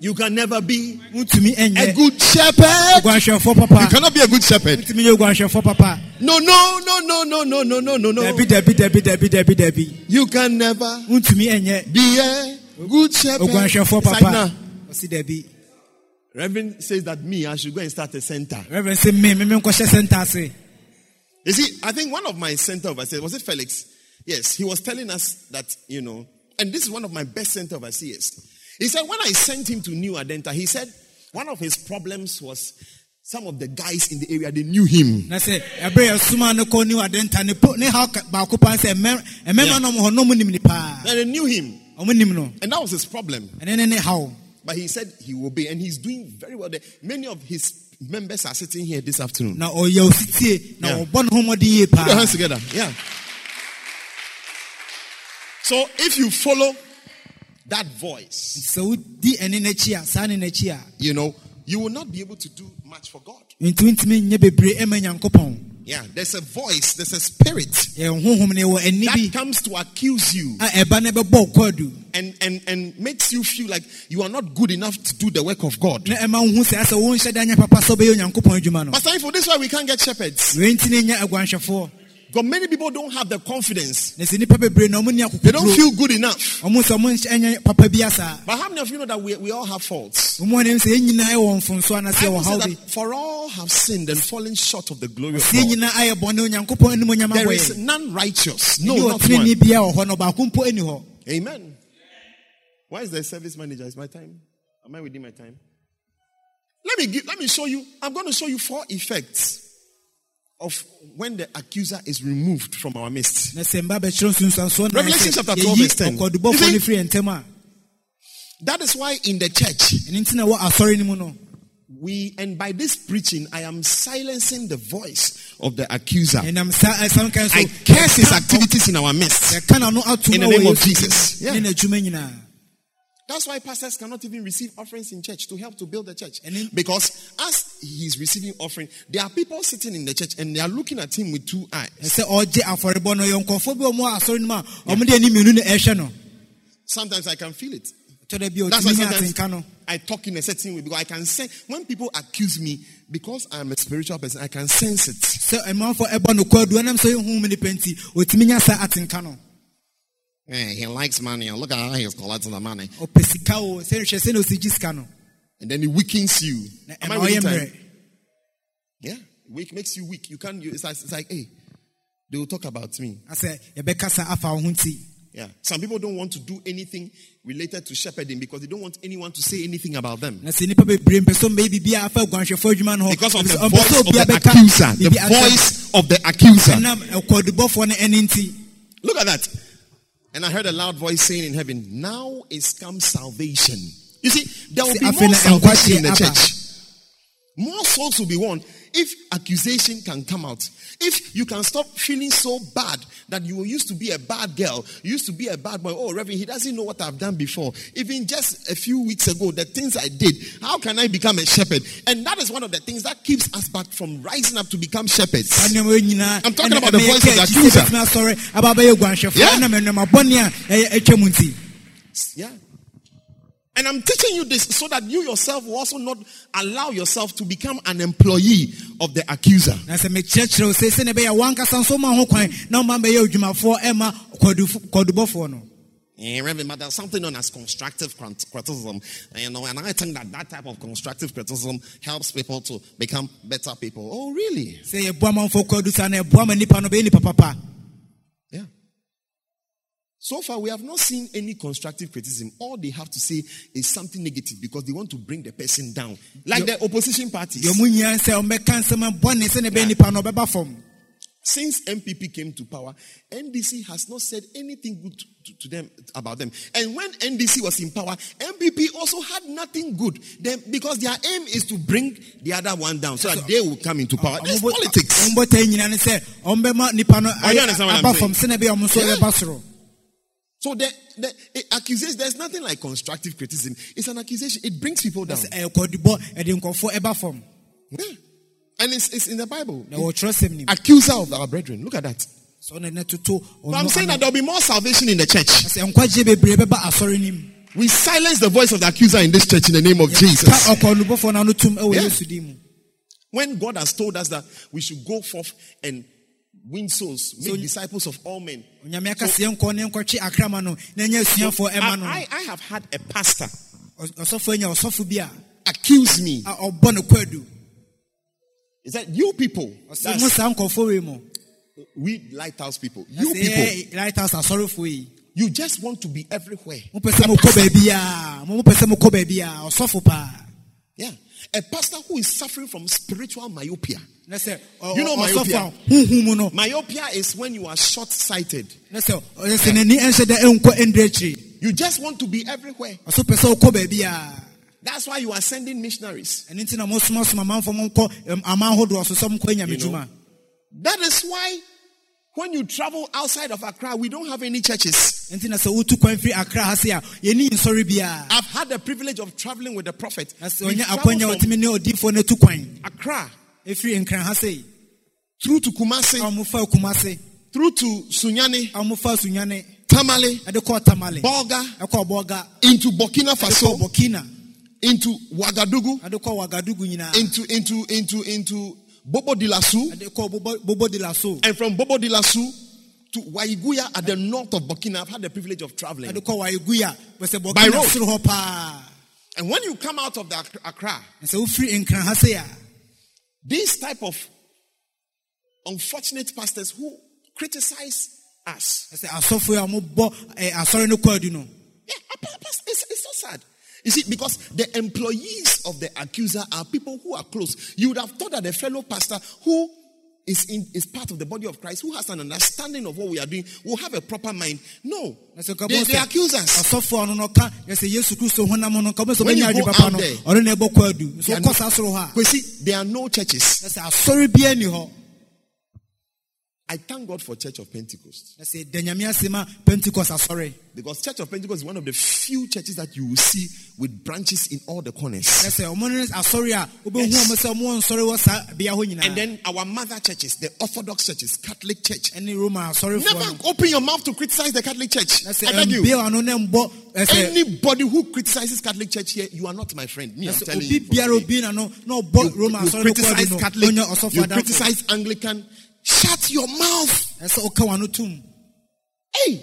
you can never be a good shepherd. You cannot be a good shepherd. wotumi nyɛ guanhwɛfoɔ papa No, no, no, no, no, no, no, no, no, no. You can never be a good shepherd. oguanhwɛfoɔ It's like, papa nah. Reverend says that me, I should go and start a center. reverend sɛ me me me nkɔhyɛ sɛnta ase You see, I think one of my center overseers, was it Felix? Yes, he was telling us that, you know, and this is one of my best center overseers. He said, when I sent him to New Adenta, he said one of his problems was some of the guys in the area, they knew him. na sɛ ɛberɛ yɛ soma no kɔ ne wadenta ne po ne haw ka- baako paa sɛ ɛmɛ- Yeah. ɛmɛma no hɔ no ɔmo nim ne paa And they knew him. ɔmo nim no And that was his problem. ne ne But he said he will be, and he's doing very well there. Many of his members are sitting here this afternoon. na ɔyɛ ositie na Yeah. ɔbɔ ne ho mmɔden yie Put your hands together. Yeah. So if you follow that voice, sɛ wodi ɛne n'akyi a saa ne n'akyi a you know, you will not be able to do much for God. nti wontumi nyɛ bebree ɛma nyankopɔn Yeah, there's a voice, there's a spirit yɛ honhom no yɛwɔ ɛni that comes to accuse you a ɛba no bɛbɔ ɔkɔadu and, and, and makes you feel like you are not good enough to do the work of God. na ɛma wo hu sɛ asɛ wonhyɛ papa sɛ wobɛyɛ onyankopɔn adwuma no Pastor Ifo, this is why we can't get shepherds. Wei nti ne nyɛ aguanhwɛfoɔ Because many people don't have the confidence. na sɛ nnipa bebree na ɔmo ni They don't feel good enough. ɔmo sɛ ɔmo nhyɛ- ɛnyɛ papa bi asaa But how many of you know that we, we all have faults? ɔmo anim sɛ yɛn nyinaa yɛwɔ mfonso anaasɛ Bible yɛwɔ says haw bi that for all have sinned and fallen short of the glory of God. nyinaa ayɛ bɔne onyankopɔn anim onyam There is none righteous. no No, not one. bia wɔ hɔ no ɔbaako mpo ani Amen. Why is the service manager? Is my time? Am I within my time? Let me give, let me show you. I'm going to show you four effects of when the accuser is removed from our midst. na sɛ mba bɛkyerɛ Revelation chapter 12 verse 10. ɔkɔdubɔfoɔ You no see- firi yɛn ntam a That is why in the church ɛno nti na wɔ asɔre no mu no we and by this preaching I am silencing the voice of the accuser. ɛnam saa ɛsam kan so I curse his activities in our midst. yɛka n'ano ato In the name of Jesus. din That's why pastors cannot even receive offerings in church to help to build the church. In- because as he's receiving offering, there are people sitting in the church and they are looking at him with two eyes. ɛsɛ ɔgye afɔrebɔ no yɛ nkɔfoɔ bi a ɔmo wɔ asɔre no mu a ɔmo de ani mmienu na ɛhwɛ no Sometimes I can feel it. That's why sometimes I talk in a certain way because I can say when people accuse me because I'm a spiritual person, I can sense it. Sɛ ɛmanfoɔ ɛbɔ no kɔadu ɛnam sɛ yɛhu mu nipa nti ɔtumi nya saa atenka no Eh, he likes money. Look at how he's collecting the money. ɔpɛ sika o sɛ nhwɛ sɛ na ɔsi gye sika no And then he weakens you. Am I time? Yeah, weak makes you weak. You can't. You, it's, like, it's like, hey, they will talk about me. asɛ yɛbɛkasa afa wo ho nti Yeah. Some people don't want to do anything related to shepherding because they don't want anyone to say anything about them. na sɛ nnipa bebree mpɛ sɛ ɔmbɛyɛ biribiaa afa aguanhwɛfoɔ adwuma no hɔ Because of the voice of the accuser. The voice of the accuser. ɛnam ɛkɔdubɔfoɔ no ɛne nti Look at that. And I heard a loud voice saying in heaven, Now is come salvation. You see, there will be more salvation in the church. More souls will be won if accusation can come out. If you can stop feeling so bad that you used to be a bad girl, used to be a bad boy. Oh, Reverend, he doesn't know what I've done before. Even just a few weeks ago, the things I did, how can I become a shepherd? And that is one of the things that keeps us back from rising up to become shepherds. saa nneɛma yi nyinaa I'm talking about the voice of the accuser. bɛtumi asɔre aba bɛyɛ aguanhwɛfoɔ Yeah. ɛnam And I'm teaching you this so that you yourself will also not allow yourself to become an employee of the accuser. na sɛ mekyerɛkyerɛ wo sɛ sɛne ɛbɛyɛ wankasa nso ma ho kwan na woma bɛyɛ adwumafoɔ ɛma kɔdufo- kɔdubɔfoɔ no Eh, Reverend, but there's something known as constructive criticism. And, you know, and I think that that type of constructive criticism helps people to become better people. Oh, really? sɛ yɛboa manfoɔ kɔdu saa na ɛboa ma nnipa no bɛyɛ nipa papa Yeah. So far, we have not seen any constructive criticism. All they have to say is something negative because they want to bring the person down. Like the opposition parties. deɛ ɔmo nyia sɛ ɔmbɛka nsɛm bɔne sɛne ɛbɛyɛ nipa no ɔbɛba fam Since NPP came to power, NDC has not said anything good to, to- them about them. And when NDC was in power, NPP also had nothing good. Them because their aim is to bring the other one down so that they will come into power. Ɔmo bɔ- politics. ɔmo bɔtaa nyina ne sɛ ɔmbɛma nipa no oh, understand what I'm saying? fam sɛne ɛbɛyɛ ɔmo nso Yeah. So the, the it accuses there's nothing like constructive criticism. It's an accusation. It brings people down. sɛ ɛyɛ eh, kɔdubɔ ɛde eh, nkɔfoɔ ɛba eh, fam Yeah. And it's, it's in the Bible. wɔtwerɛ Accuser of our brethren. Look at that. sɛ ɔne ne toto But I'm saying that there'll be more salvation in the church. sɛ nkwagye bebree bɛba asɔre nim We silence the voice of the accuser in this church in the name of Jesus. ɔkɔdubɔfoɔ no ano tum ɛwɔ Yeah. yesu din mu When God has told us that we should go forth and win souls, make So- disciples of all men. onyame aka sɛ yɛnkɔ ne yɛnkɔtwe akrama no na ɛnyɛ asuafoɔ I, I, I have had a pastor Ɔs- ɔsɔfoɔ anya ɔsɔfo bi a accuse me. Is that you people? ɔsɛ That's mo saa nkɔfoɔ wei mu we lighthouse people. You people. "Yɛ lighthouse asɔrefoɔ yi You just want to be everywhere. mopɛ sɛ mokɔ baabi a mo mopɛ sɛ mokɔ baabi a ɔsɔfo paa Yeah. A pastor who is suffering from spiritual myopia. na sɛ ɔ- You know myopia? a huhu mu no Myopia is when you are short sighted. na sɛ ɔyɛ sɛ n'ani ɛnhyɛ da ɛnkɔ ɛndrɛ akyiri You just want to be everywhere. ɔso pɛ sɛ wokɔ baabi a That's why you are sending missionaries. ɛno nti na mosomasoma manfo mo nkɔ ɛm, aman ahodoɔ so sɛ mokɔ nyame You know. That is why when you travel outside of Accra, we don't have any churches. nti na sɛ wotu kwan firi akra ha se a yɛni nsɔre biara. I've had the privilege of traveling with the prophet. na sɛ We ɔnyɛ traveled akwanya from wɔtumi ne odiifoɔ no tu kwan. Accra ɛfiri nkran ha sei. through to Kumasi, through to Sunyani, a ɔmofa sunyane Tamale, ɛde tamale. Bolga, ɛkɔ into Burkina Faso, into Ouagadougou, into into into into Bobo Dioulasso, ɛde kɔɔ Bobo- bobo de la so and from Bobo Dioulasso to Ouahigouya at the north of Burkina. I've had the privilege of traveling. ɛde kɔ waiguya bɛsɛ By burkina road. And when you come out of the Accra, wofiri nkran ha sei these type of unfortunate pastors who criticize us. ɛsɛ asɔfo yi a ɔmobɔ eh, asɔre no kɔadu no Yeah, it's, it's so sad. You see, because the employees of the accuser are people who are close. You would have thought that a fellow pastor who is in is part of the body of Christ, who has an understanding of what we are doing, will have a proper mind. No, they, they accuse us. asɔfo ano no ka yɛsɛ yesu kristo honam no nka wobɛsɛ When you go out there, ɔno na ɛbɔ kɔadu They are wokɔ not- saa soro hɔ a You see, there are no churches. I thank God for Church of Pentecost na sɛ da nyame ase ma pentecost asɔre because Church of Pentecost is one of the few churches that you will see with branches in all the corners. sɛ ɔmo no asɔre a wobɛhu Yes. ɔmo sɛ ɔmo nsɔre wɔ saa bea hɔ And then our mother churches, the Orthodox churches, Catholic Church. ɛne roma no Never open your mouth to criticize the Catholic Church. I beg you. ɛmbea ano ne mbɔ ɛsɛ Anybody who criticizes Catholic Church here, you are not my friend. Me, I'm telling you. biara obi na no roma You criticize Catholic, you criticize Anglican. Shut your mouth. ɛsɛ woka wano tom Hey,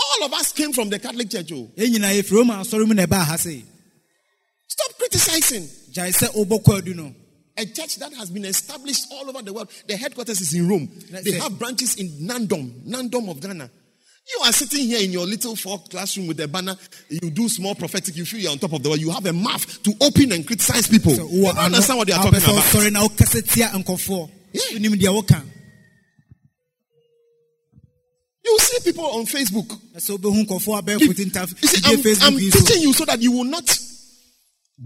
all of us came from the Catholic Church. Oh, yɛn nyinaa yɛfiri roma asɔre mu na ɛbaa ha sei stop criticizing gyae sɛ wobɔ kɔadu no a church that has been established all over the world. The headquarters is in Rome. They have branches in Nandom, Nandom of Ghana. You are sitting here in your little four classroom with a banner. You do small prophetic. You feel you're on top of the world. You have a mouth to open and criticize people. sɛ You don't understand what they are talking about. Sɔre na wokasa tia nkɔfoɔ Yeah. wonim deɛ woka You see people on Facebook. sɛ wobɛhu nkɔfoɔ abɛɛ You see, I'm, facebook I'm so teaching you so that you will not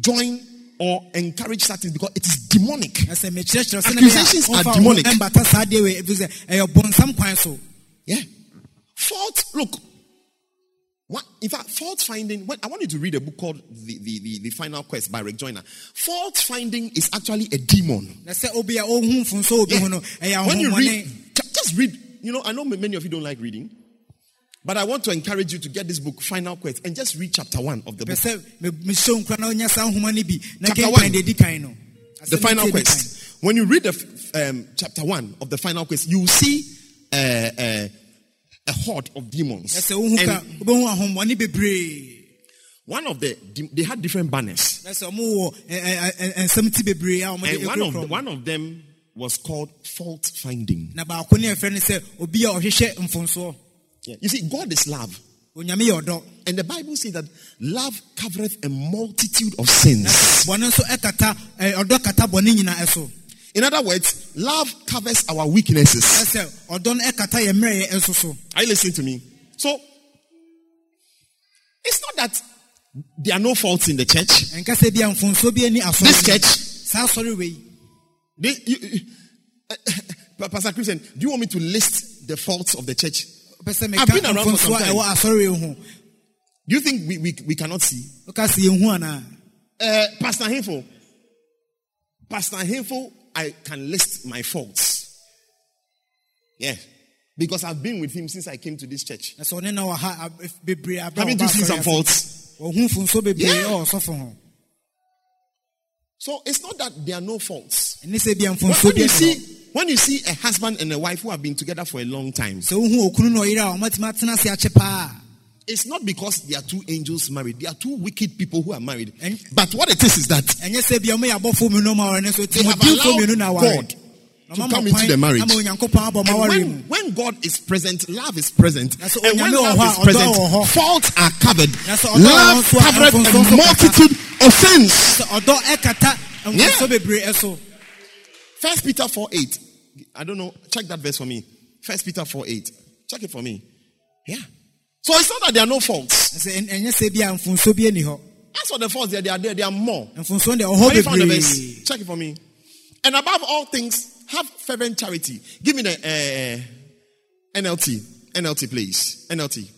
join or encourage certain because it is demonic. na sɛ mekyerɛkyerɛ sɛ Accusations are demonic. ɛmbata saa deɛ wei ɛfiri sɛ ɛyɛ bɔnsam kwan so Yeah. Fault, look. What, in fact, fault finding, when, I want you to read a book called the, the, the, the Final Quest by Rick Joyner. Fault finding is actually a demon. na sɛ obi a ɔhu mfonso obi ho no ɛyɛ When you read, just read. You know, I know many of you don't like reading, but I want to encourage you to get this book, Final Quest, and just read chapter one of the book. sɛ me- mehyɛ nkora na ɔnya saa nhoma no bi na Chapter one. deɛ di kan no the final no tie di quest. When you read the um, chapter one of the final quest, you will see uh, uh, a horde of demons. na sɛ wohu ka And wobɛhu ahommɔne bebree one of the they had different banners, and one of one of them was called fault finding. na baako ne ɛfrɛ no sɛ obi a ɔhwehwɛ mfonsoɔ Yeah. You see, God is love, onyame yɛ ɔdɔ and the Bible says that love covereth a multitude of sins. Bɔne nso ɛkata ɛ, ɔdɔ kata bɔne nyinaa ɛso In other words, love covers our weaknesses. ɛsɛ ɔdɔ no ɛkata yɛ mmerɛyɛ ɛso so Are you listening to me? So it's not that there are no faults in the church. ɛnka sɛ bia mfonsoɔ bi ani asɔre This church They, you, you- uh, Pastor Christian, do you want me to list the faults of the church? I've been around for some time. ɛwɔ asɔre wei ho Do you think we, we, we cannot see? woka sɛ yɛhu anaa Uh, Pastor Hinfo, Pastor Hinfo, I can list my faults. Yeah. Because I've been with him since I came to this church. na sɛ ɔne na wɔ ha ab- bebree abrɛ Haven't you seen some faults? ɔhu mfonsoɔ bebree Yeah. ɛwɔ ɔsɔfo ho So it's not that there are no faults. ɛne sɛ bia When, when you see when you see a husband and a wife who have been together for a long time, sɛ wohu okunu na ɔyere a ɔmatumi atena ase akyɛ paa it's not because there are two angels married. There are two wicked people who are married. And- but what it is is that ɛnyɛ sɛ bia ɔmo yɛ abɔfoɔ mmienu ma aware ne so They have allowed mmienu na aware God to come into the marriage. ama onyankopɔn abɔ ma And when, when God is present, love is present. And when love is present, faults are covered. Na sɛ ɔdɔ wɔ Love hɔ covered a multitude of sins. sɛ Yeah. mfonsoɔ bebree ɛso First Peter 4 8. I don't know. Check that verse for me. First Peter 4 8. Check it for me. Yeah. So it's not that there are no faults. Na sɛ ɛn- ɛnyɛ sɛ bia mfonsoɔ bi ani hɔ As for the faults, there, there are there, there are more. deɛ you found the verse? Check it for me. And above all things, have fervent charity. Give me the uh, NLT. NLT, please. NLT.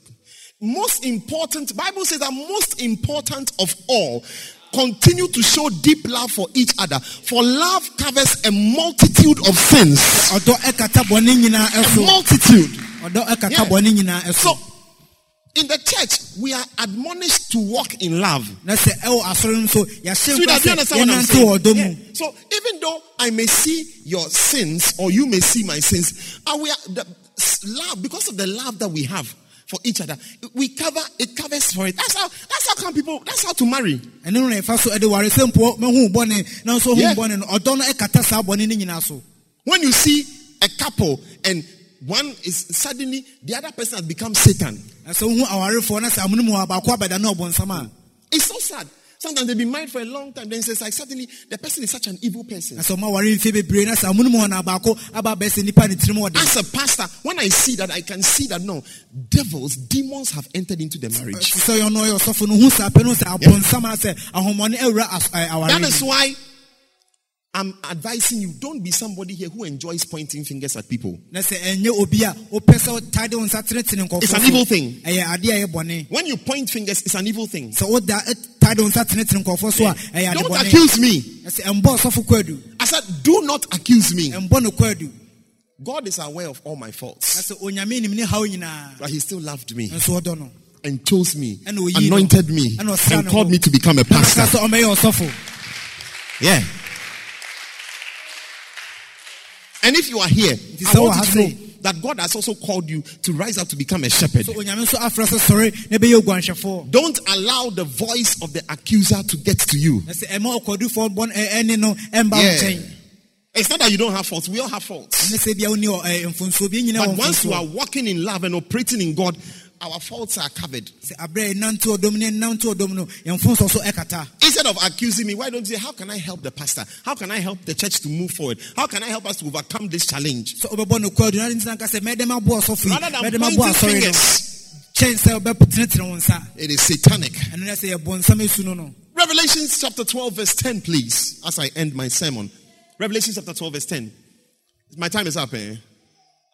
Most important, Bible says that most important of all, continue to show deep love for each other. For love covers a multitude of sins. ɔdɔ ɛkata bɔne nyinaa A multitude. Yeah. bɔne nyinaa ɛso So, in the church, we are admonished to walk in love. na sɛ ɛwɔ asɔre no so yɛahyɛ Sweetheart, nkwa do you understand what I'm saying? Yeah. So even though I may see your sins or you may see my sins, and we are the love because of the love that we have for each other, we cover it covers for it. That's how that's how come people that's how to marry. ɛno no na ɛfa so ɛde ware sɛ mpo mahu bɔne nanso hu Yeah. bɔne no ɔdɔ no ɛkata saa bɔne no nyinaa so When you see a couple and one is suddenly the other person has become Satan. Na sɛ wohu awarefoɔ na sɛ amono mu a baako abɛda ne ɔbɔnsam a It's so sad. Sometimes they've been married for a long time. Then it's like suddenly the person is such an evil person. na sɛ ɔma ware mfie bebree na sɛ amono mu hɔ na baako aba abɛsɛ nnipa ne tirim ɔde As a pastor, when I see that, I can see that no, devils, demons have entered into the marriage. sɛ ɔno ɔyɛ ɔsɔfo no hu saa pɛ no sɛ abɔnsam a sɛ ahomɔne awura as- ɛ, aware That is why I'm advising you don't be somebody here who enjoys pointing fingers at people. na sɛ ɛnyɛ obi a wopɛ sɛ wotade wo nsa tenetene nkɔfoɔ It's an evil thing. ɛyɛ adeɛ a ɛyɛ bɔne When you point fingers, it's an evil thing. sɛ woda tade wo nsa tenetene nkɔfoɔ so a Don't accuse me. na sɛ ɛmbɔ ɔsɔfo kwadu I said, do not accuse me. God is aware of all my faults, sɛ onyame nim ne haw nyinaa but He still loved me nso ɔdɔ no and chose me, anointed me, and called me to become a pastor. sɛ ɔmɛyɛ ɔsɔfo Yeah. And if you are here, I want you to know that God has also called you to rise up to become a shepherd. so onyame nso afrɛ sɛ sɔre na ɛbɛyɛ oguanhwɛfoɔ Don't allow the voice of the accuser to get to you. na sɛ ɛma ɔkɔdufoɔ bɔne eh, ɛ- eh, ɛne no ɛmba wo Yeah. It's not that you don't have faults. We all have faults. ne sɛ bia woni ɔ- ɛ, eh, mfonsuo bi nyina But once you are walking in love and operating in God, our faults are covered. sɛ aberɛ a ɛnante ɔdɔm ne ɛnante ɔdɔm no yɛmfonsuo so ɛkata Instead of accusing me, why don't you say, How can I help the pastor? How can I help the church to move forward? How can I help us to overcome this challenge? sɛ wobɛbɔ no kwadu na ntina nka sɛ mɛdɛ maboa ɔsɔfo yi Rather than pointing maboa asɔre no fingers, kyɛn sɛ wobɛtenetene wo nsa it is satanic. ɛno na sɛ yɛbɔ nsam asu no no Revelation chapter 12, verse 10, please, as I end my sermon. Revelation chapter 12, verse 10. My time is up, eh?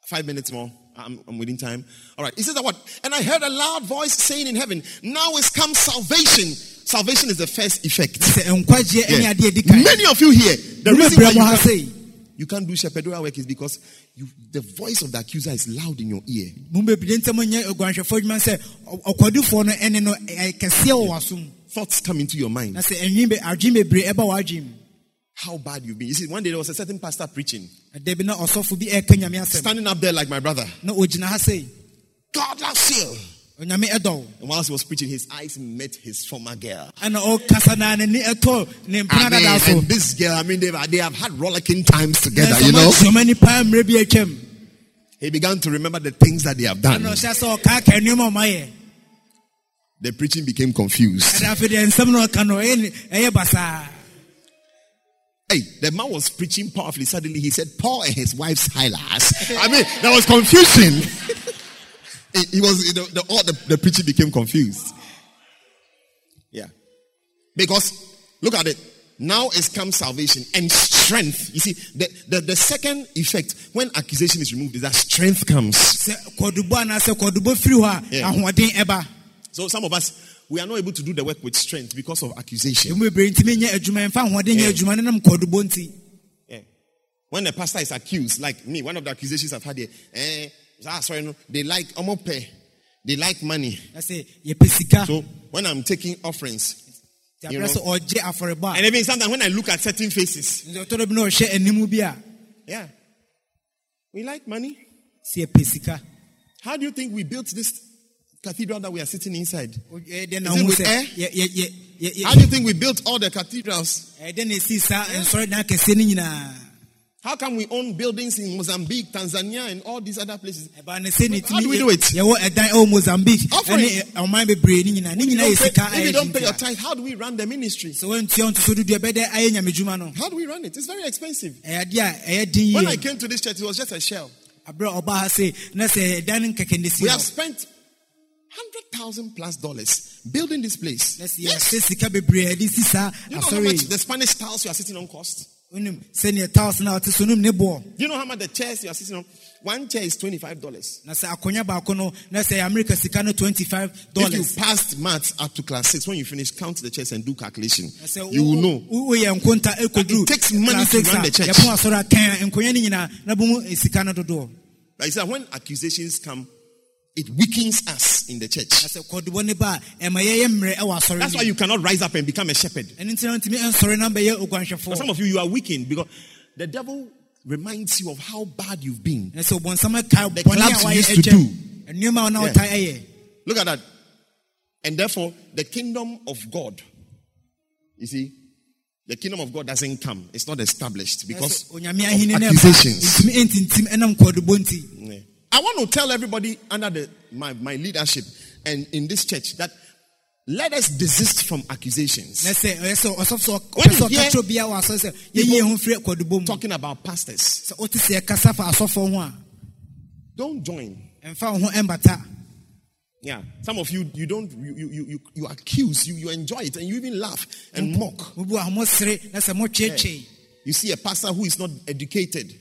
Five minutes more. I'm, I'm waiting time. All right. He says that what? And I heard a loud voice saying in heaven, Now is come salvation. Salvation is the first effect. sɛ nkwagyeɛ ɛne Yeah. adeɛ adi kan Many of you here, the reason why you can't, you can't do shepherdora work is because you, the voice of the accuser is loud in your ear. mo bebree ntɛm nyɛ aguanhwɛfoɔ adwuma sɛ ɔ- ɔkɔdufoɔ no ɛne no ɛyɛ kɛseɛ wɔ w'asom Thoughts come into your mind. How bad you've been. You see, one day there was a certain pastor preaching, ɛda bi na ɔsɔfo bi ɛka nyame asɛm standing up there like my brother. na ogyina ha sei God loves you. onyame ɛdɔ wo And whilst he was preaching, his eyes met his former girl. ɛna ɔkasa na n'ani I mean, and this girl, I mean, they, they have had rollicking times together, you know. ɔma- ɔma nipa mmerɛ bi atwam He began to remember the things that they have done. ɛna ɔhyɛ sɛ ɔkaaka nneɛma a ɔmayɛ The preaching became confused. Hey, the man was preaching powerfully. Suddenly he said, Paul and his wife Silas. I mean, there was confusion. he, he was, the, the, all the, the preaching became confused. Yeah. Because, look at it. Now is come salvation and strength. You see, the, the, the second effect when accusation is removed is that strength comes. sɛ kɔdubɔ anaasɛ kɔdubɔ firi hɔ a Yeah. So some of us, we are not able to do the work with strength because of accusation. ɛmu bebree ntumi nyɛ adwuma ɛmfa ahoɔden nyɛ adwuma ne nam kɔdubɔ nti Yeah. When a pastor is accused, like me, one of the accusations I've had here, eh, ah, sorry, no, they like omope, they like money. So when I'm taking offerings, you know. sɛ ɔgye afɔrebɔ and even sometimes when I look at certain faces, a nti ɔtɔ dɔ bi na ɔhyɛ animu bi a yeah, we like money. sɛ yɛpɛ sika How do you think we built this cathedral that we are sitting inside? ɛyɛ dɛn Is air? yɛ- yɛ- yɛ- How do you think we built all the cathedrals? ɛyɛ dɛn na ɛsii saa nsɔre dan kɛseɛ no nyinaa How come we own buildings in Mozambique, Tanzania, and all these other places? ɛbaa ne sɛ ne How do we do it? yɛwɔ ɛdan ɛwɔ mozambique Offering. ɛne ɔman bebree no nyinaa ne If you don't pay, if you don't pay your tithe, how do we run the ministry? sɛ woantua ntoso dodoɔ ɛbɛdɛ ayɛ nyamedwuma How do we run it? It's very expensive. ɛyɛ adeɛ a When I came to this church, it was just a shell. aberɛ a ɔbaa ha se na sɛ ɛdan no nkɛkɛ ne si We have spent hundred thousand plus dollars building this place. Yes. yɛsɛ sika bebree a yɛde si You know how much the Spanish tiles you are sitting on cost? wonim sɛneɛ tiles na ɔte so wonim ne boɔ Do you know how much the chairs you are sitting on? One chair is $25. na sɛ akonnwa baako no na sɛ amerika sika 25 If you dollars passed maths up to class six, when you finish, count the chairs and do calculation. You will know. wo- woyɛ nkonta ɛkɔduru It takes money to run a, the church. yɛpo asɔre a kan a nkonnwa no nyinaa na bomu sika no dodoɔ Like I said, when accusations come, it weakens us in the church. na sɛ kɔdubɔ ne ba a ɛma yɛyɛ mmerɛ ɛwɔ asɔre That's why you cannot rise up and become a shepherd. ɛno nti na ntumi ɛnsɔre na bɛyɛ For some of you, you are weakened because the devil reminds you of how bad you've been. na sɛ ɔbɔnsam ɛka The clubs you used to do. nneɛma a na Yeah. Look at that. And therefore, the kingdom of God, you see, the kingdom of God doesn't come. It's not established because of ahenni no ɛba accusations. ntumi ɛntintim ɛnam kɔdubɔ nti Yeah. I want to tell everybody under the, my, my leadership and in this church that let us desist from accusations. na sɛ ɛyɛ sɛ ɔsɔfo sɛ When you hear kyerɛ obiara wɔ asɔre sɛ yɛyie ho firi kɔdubɔ mu Talking about pastors, sɛ wote sɛ ɛkasa fa asɔfoɔ ho a don't join. ɛmfa wo ho ɛmbata. Yeah, some of you you don't you you you, you, accuse you you enjoy it and you even laugh and mock. mobu a homosere na sɛ motweetwee You see a pastor who is not educated,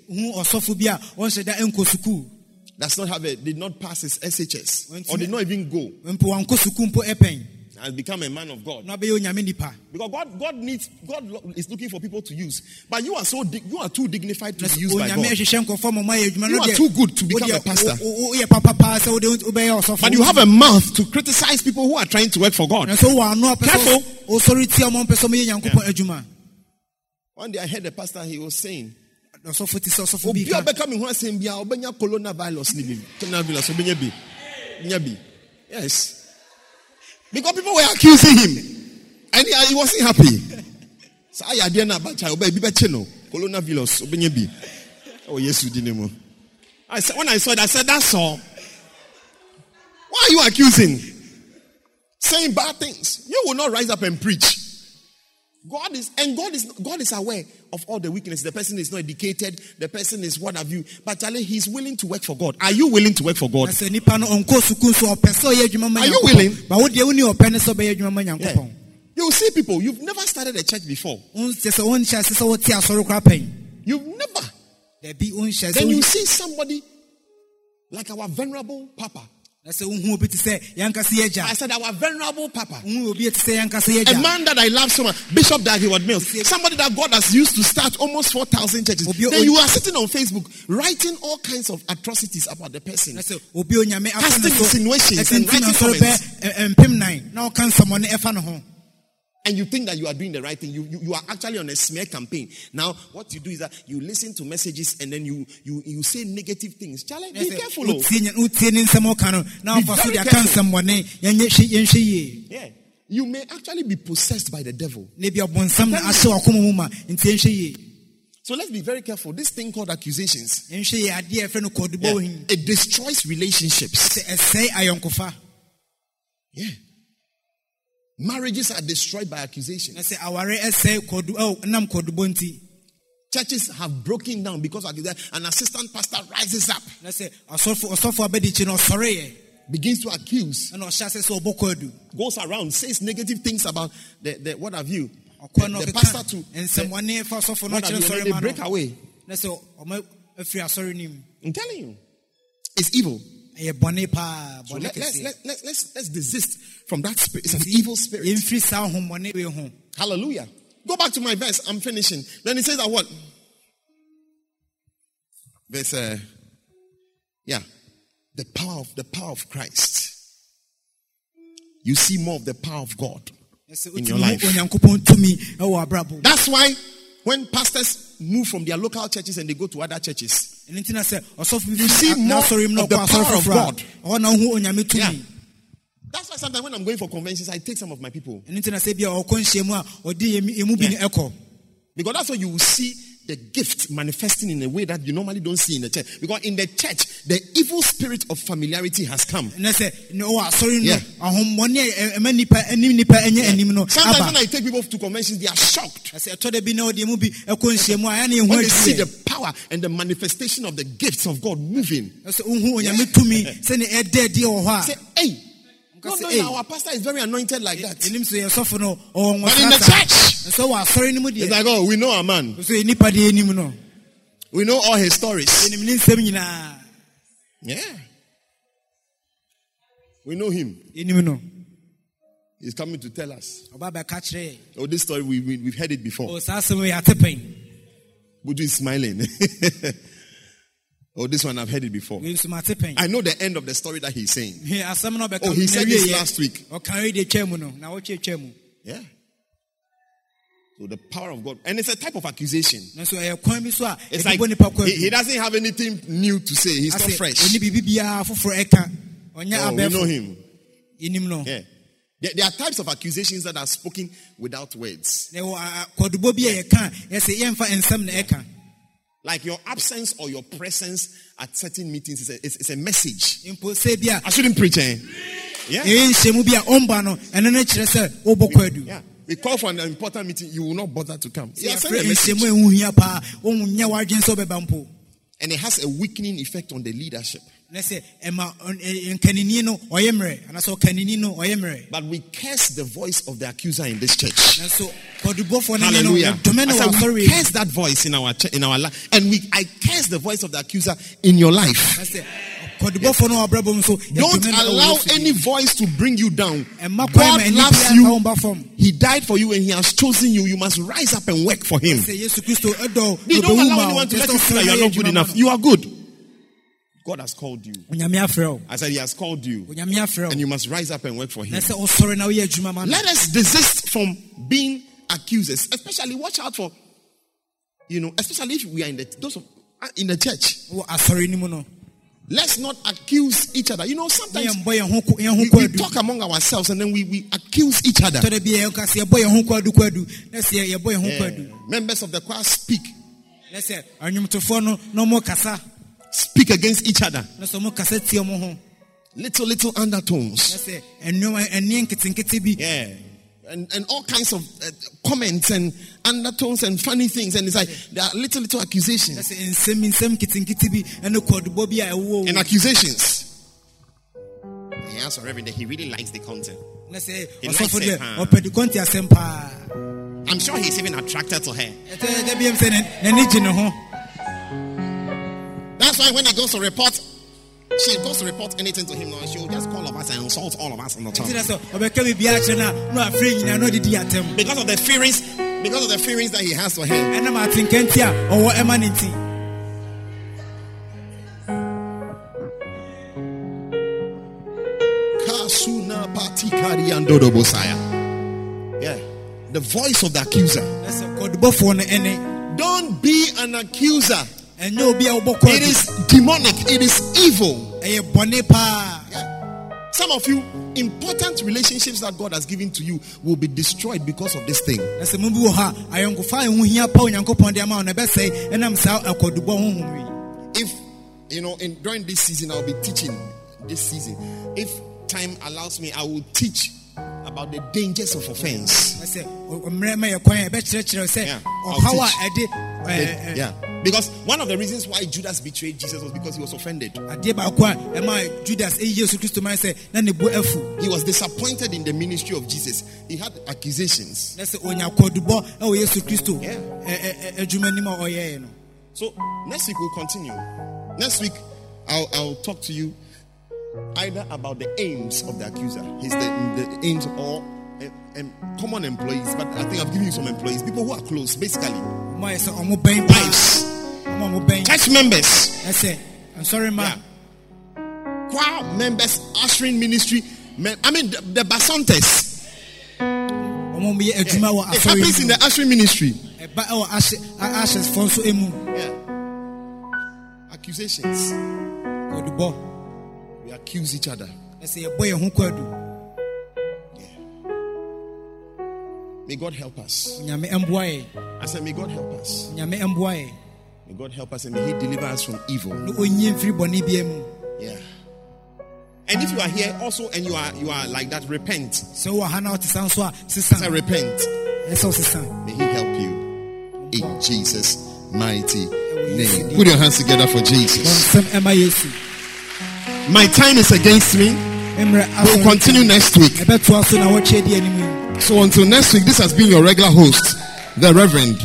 hu ɔsɔfo bi a ɔnhyɛ da ɛnkɔ sukuu does not have a did not pass his SHS or did not even go, mpo wankɔ sukuu mpo become a man of God. na ɔbɛyɛ onyame nipa Because God, God needs, God is looking for people to use. But you are so, dig- you are too dignified to be used by God. ahyehyɛ nkɔfoɔ ma ɔmayɛ adwuma You are too good to become a pastor. wo- wo- woyɛ papa paa sɛ wode wobɛyɛ ɔsɔfo But you have a mouth to criticize people who are trying to work for God. na sɛ wowɔ ano a pɛ sɛ Careful. ɔsɔre tia ɔma mpɛ sɛ ɔmɛyɛ nyankopɔn adwuma One day I heard a pastor, he was saying, ɔsɔfo te sɛ ɔsɔfo bi Obi ka obeka me ho asɛm bia obenya coronavirus ni bi. Coronavirus obenya bi. Obenya bi. Yes. Because people were accusing him. And he, he wasn't happy. So I had na bacha obe bi beche no. Coronavirus obenya bi. Oh yes, di ne mu. I said when I saw it, I said that's all. Why are you accusing? Saying bad things. You will not rise up and preach. God is, and God is, God is aware of all the weaknesses. The person is not educated. The person is what have you. But Charlie, he's willing to work for God. Are you willing to work for God? na sɛ nipa no ɔnkɔ sukuu so ɔpɛ sɛ ɔyɛ adwuma ma Are you willing? nyankopɔn ba wodeɛ woni ɔpɛ ne sɛ ɔbɛyɛ adwuma ma Yeah. You see people, you've never started a church before. wonhyɛ sɛ wonhyɛ ase sɛ wote asɔre You've never. Then you see somebody like our venerable Papa. Na sɛ wohu obi te sɛ yɛnkase I said, our venerable Papa. wohu obi te sɛ yɛnkase A man that I love so much, Bishop Dag Heward Mills, somebody that God has used to start almost 4,000 churches. Then you are sitting on Facebook writing all kinds of atrocities about the person. na sɛ obi onyame afa Casting insinuations and writing comments. And you think that you are doing the right thing. You, you, you are actually on a smear campaign. Now what you do is that you listen to messages and then you you, you say negative things. Charlie, be careful oh. wotie nya- wotie ne nsɛm ɔka no na Be ɔfa so very de aka careful. nsɛmmɔne yɛnyɛ hwɛ- yɛnhwɛ yie yeah. You may actually be possessed by the devil. Na bi ɔbonsam na ahyɛ wakoma mu ma nti yɛnhwɛ yie so let's be very careful. This thing called accusations. Yɛnhwɛ yie adeɛ a ɛfrɛ no kɔdubɔ yeah, it destroys relationships. Sɛ ɛsɛe ayɔnkofa yeah marriages are destroyed by na accusations sɛ aware ɛsɛe kɔdu ɛw nam kɔdubɔ nti. Churches have broken down because of that. An assistant pastor rises up. Na sɛ ɔsɔfo ɔsɔfo abɛdikyi no ɔsɔreeɛ begins to accuse. Ɛna ɔhyɛ ase sɛ ɔbɔ kɔdu. Goes around says negative things about the, the what have you? The, the pastor to fa ɔsɔfo no what have you, and sɔre then ma they break away. Na sɛ ɔma afiri asɔre no mu. I'm telling you, it's evil. Ɛyɛ bɔne paa So let, let's, let, let's, let's, let's desist from that spirit. It's an evil spirit. yɛmfiri saa ahommɔne wei ho Hallelujah. Go back to my verse. I'm finishing. Then he says that what? Verse, uh, yeah, the power of the power of Christ. You see more of the power of God. In your life. hu onyankopɔn tumi ɛwɔ abrabɔ That's why when pastors move from their local churches and they go to other churches, ɛno nti na sɛ ɔsɔfo You see more n'asɔre mu na of the power of God. a ɔhɔ na wohu onyame Yeah. that's why sometimes when I'm going for conventions, I take some of my people. ɛno nti na sɛ bia ɔkɔ nhyia mu a ɔde yɛm- yɛmu bi ne ɛkɔ Because that's what you will see the gift manifesting in a way that you normally don't see in the church. Because in the church, the evil spirit of familiarity has come. na sɛ ne no Yeah. ahommɔne a ɛ- ɛma nipa anim nipa ɛnyɛ anim Sometimes when I take people to conventions, they are shocked na sɛ ɛtɔ da bi na ɔde yɛmu bi ɛkɔ nhyia mu a ɛne yɛhu when they see the power and the manifestation of the gifts of God moving. na sɛ wohu onyame tumi sɛne ɛda adi wɔ hɔ Say, hey, No, no, hey. our pastor is very anointed like that. Enim so yɛsɔfo no ɔwɔ But in the church- Nso wɔ asɔre no mu It's like, oh, we know our man. So yɛ nipa deɛ enim no. We know all his stories. Enim ne nsɛm nyinaa. Yeah. We know him. He's coming to tell us. Ɔba bɛka kyerɛ. Oh, this story, we, we, we've heard it before. O saa asɛm yi ate pɛn. Buju is smiling. oh, this one, I've heard it before. Wei nso mate pɛn. I know the end of the story that he's saying. Hwɛ asɛm no ɔbɛka Oh, he said this last week. Ɔka yi de twa mu no. Na wɔtwe twa mu. Yeah. So the power of God. And it's a type of accusation. Nanso ɛyɛ kwan bi so a It's like nipa kwan he, he doesn't have anything new to say. He's not fresh. ɔne biribi biara foforɔ ɛka. Ɔnyɛ Oh, we know him. Yeah. There, are types of accusations that are spoken without words. Na Like your absence or your presence at certain meetings is a, it's, it's a message. Mpo sɛ bi a I shouldn't preach, eh? Yeah. ɛyɛ nhyɛmu bi a ɔmba no ɛno no kyerɛ sɛ wobɔ kwadu. Yeah. We call for an important meeting, you will not bother to come. Yeah, send yɛfrɛ a message. nhyɛmu a ɛho hia paa wonyɛ w'adwene sɛ wobɛba mpo. And it has a weakening effect on the leadership. Na sɛ ɛma ɔn- ɛ- nkanini no ɔyɛ mmerɛ anaasɛ ɔkanini no ɔyɛ mmerɛ But we curse the voice of the accuser in this church. nanso kɔdubɔfoɔ no ne no Hallelujah. Said, we curse that voice in our in our life, and we I curse the voice of the accuser in your life. na sɛ kɔdubɔfoɔ no wɔ abrabɔ mu so Don't yɛdome no wɔ allow any voice to bring you down. God loves you. wo mba fam. He died for you, and He has chosen you. You must rise up and work for Him. sɛ yesu kristo ɛdɔ You don't allow anyone to let you feel you are not good enough. You are good. God has called you. no. onyame afrɛ wo I said He has called you, and you must rise up and work for Him. sɛ ɔsɔre na woyɛ adwuma ma no Let us desist from being accusers, especially watch out for, you know, especially if we are in the those of, uh, in the church. wɔ asɔre no mu no Let's not accuse each other. You know, sometimes yɛmbɔ yɛn ho ko- yɛn ho we, we talk among ourselves and then we, we accuse each other. tɔdɛ bi yɛka sɛ yɛbɔ yɛn ho kwadu kwadu na sɛ yɛbɔ yɛn ho Yeah. Members of the choir speak, na sɛ anwomtofoɔ no na ɔmo kasa speak against each other. na sɛ ɔmo kasa tie ɔmo ho Little, little undertones. sɛ ɛnneɛma ɛnneɛ nketenkete bi Yeah. And, and all kinds of uh, comments and undertones and funny things. And it's like there are little, little accusations. sɛ nsɛm nsɛm nketenkete bi ɛne kɔdubɔ bi And accusations. He for Reverend that he really likes the content. He likes it, huh? ɔpɛ de kɔnti asɛm paa I'm sure he's even attracted to her. That's why when he goes to report, she goes to report anything to him now, she'll just call of us and insult all of us on the top. nti na sɛ ɔbɛka biribiara kyerɛ no a na wafrɛ nyinaa na ɔde di atɛm Because of the feelings, because of the feelings that he has for her. ɛnam atenka nti a ɔwɔ ɛma ne nti Kasuna patikari andodo bosaya. Yeah. The voice of the accuser. na sɛ kɔdubɔfoɔ no ɛne Don't be an accuser. Ɛnyɛ obi a wobɔ It is demonic. It is evil. Some of you, important relationships that God has given to you will be destroyed because of this thing. na sɛ mobi wɔ hɔ a ayɔnkofa a ɛho hia pa onyankopɔn de ama wo na ɛbɛsɛe ɛnam saa akɔdubɔ honhom yi If you know, in during this season, I'll be teaching this season. If time allows me, I will teach about the dangers of offense. na sɛ ɔ- mmerɛ ma yɛ kwan a ɛbɛkyerɛkyerɛ sɛ Yeah, I'll teach. ɛde ɛ- ɛ- Yeah, because one of the reasons why Judas betrayed Jesus was because he was offended. adeɛ baako a ɛma judas ɛyi yesu kristo man sɛ na ne bo afu He was disappointed in the ministry of Jesus. He had accusations. na sɛ ɔnya kɔdubɔ ɛwɔ yesu kristo Yeah. So next week we'll continue. Next week I'll, I'll talk to you either about the aims of the accuser, his the, the aims or um, common employees. But I think I've given you some employees, people who are close, basically ɔmo ayɛ sɛ ɔmo bɛn wives, church members, I say, I'm sorry, ma Yeah. choir members, ushering ministry. Men, I mean the, the basantes. ɔmo yɛ adwuma wɔ It happens in the ushering ministry. mu ɛba ɛwɔ ashes fɔ nso emu Yeah. Accusations. We accuse each other. na sɛ yɛbɔ yɛn ho kwadu May God help us. onyame ɛmboa yɛ I said, May God help us. Onyame ɛmboa yɛ May God help us and may He deliver us from evil. na ɔnyie mfiri bɔne bia mu Yeah. And if you are here also and you are you are like that, repent. So wowɔ ha na wote sa nso a repent. ɛsɛ wo sesa May He help you. In Jesus' mighty name. Put your hands together for Jesus. My time is against me. We'll continue next week. So until next week, this has been your regular host, the Reverend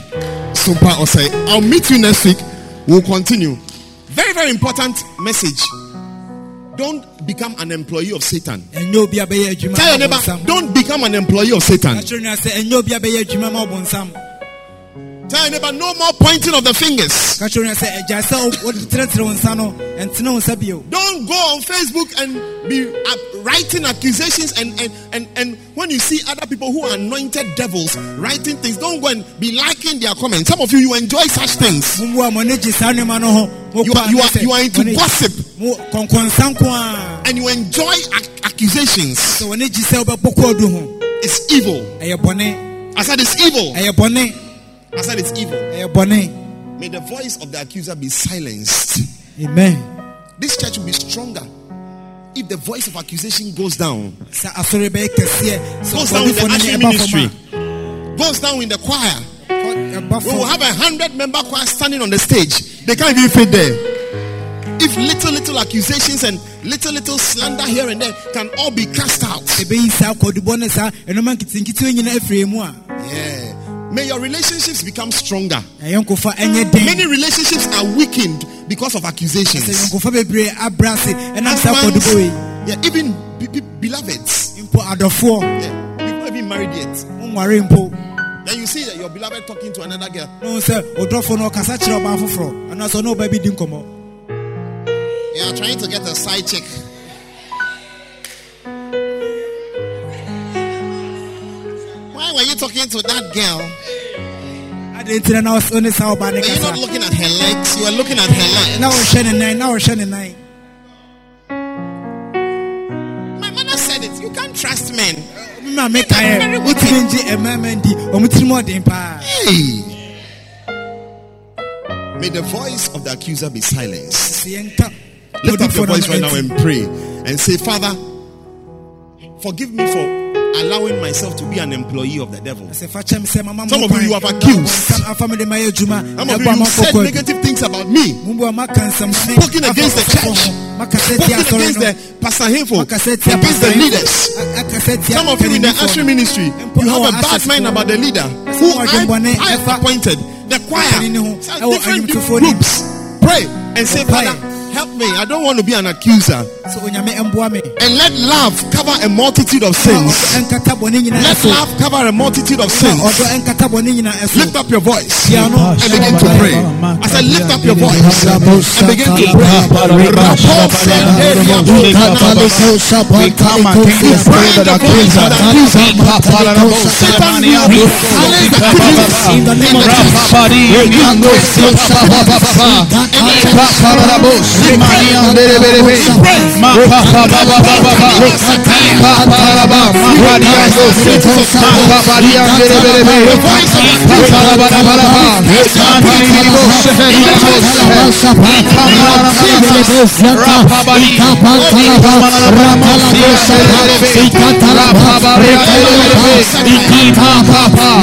Sumpa Osei. I'll meet you next week. We'll continue. Very, very important message. Don't become an employee of Satan. Tell your neighbor, don't become an employee of Satan. Tell your neighbor, no more pointing of the fingers. Don't go on Facebook and be writing accusations and, and, and, and when you see other people who are anointed devils writing things, don't go and be liking their comments. Some of you, you enjoy such things. You are, you are, you are into gossip and you enjoy ac- accusations. It's evil. I said it's evil. I said it's evil. May the voice of the accuser be silenced. Amen. This church will be stronger if the voice of accusation goes down. Goes down in the ministry. Goes down in the choir. We will have a hundred member choir standing on the stage. They can't even fit there. If little little accusations and little little slander here and there can all be cast out. Yeah. May your relationships become stronger. Many relationships are weakened because of accusations. Husbands, yeah, even be, be, beloveds. Yeah, you've not even married yet. Then you see that your beloved talking to another girl. You are trying to get a side chick. Why were you talking to that girl? Are you not looking at her legs? You are looking at her legs. My mother said it. You can't trust men. Hey. May the voice of the accuser be silenced. Lift up your voice right now and pray and say, Father, forgive me for allowing myself to be an employee of the devil. Some of you, you have accused. Some of you, you said negative things about me. Spoken against the church. Spoken against the Pastor Hinfo. Against the leaders. Some of you in the usher ministry, you have a bad mind about the leader who I, I appointed. The choir. Different groups. Pray and say, Father, help me. I don't want to be an accuser. And let love cover a multitude of sins. Let love cover a multitude of sins. Lift up your voice and begin to pray. I said, lift up your voice and begin to pray. We come against the accuser. Satan will be silenced in the name of Jesus.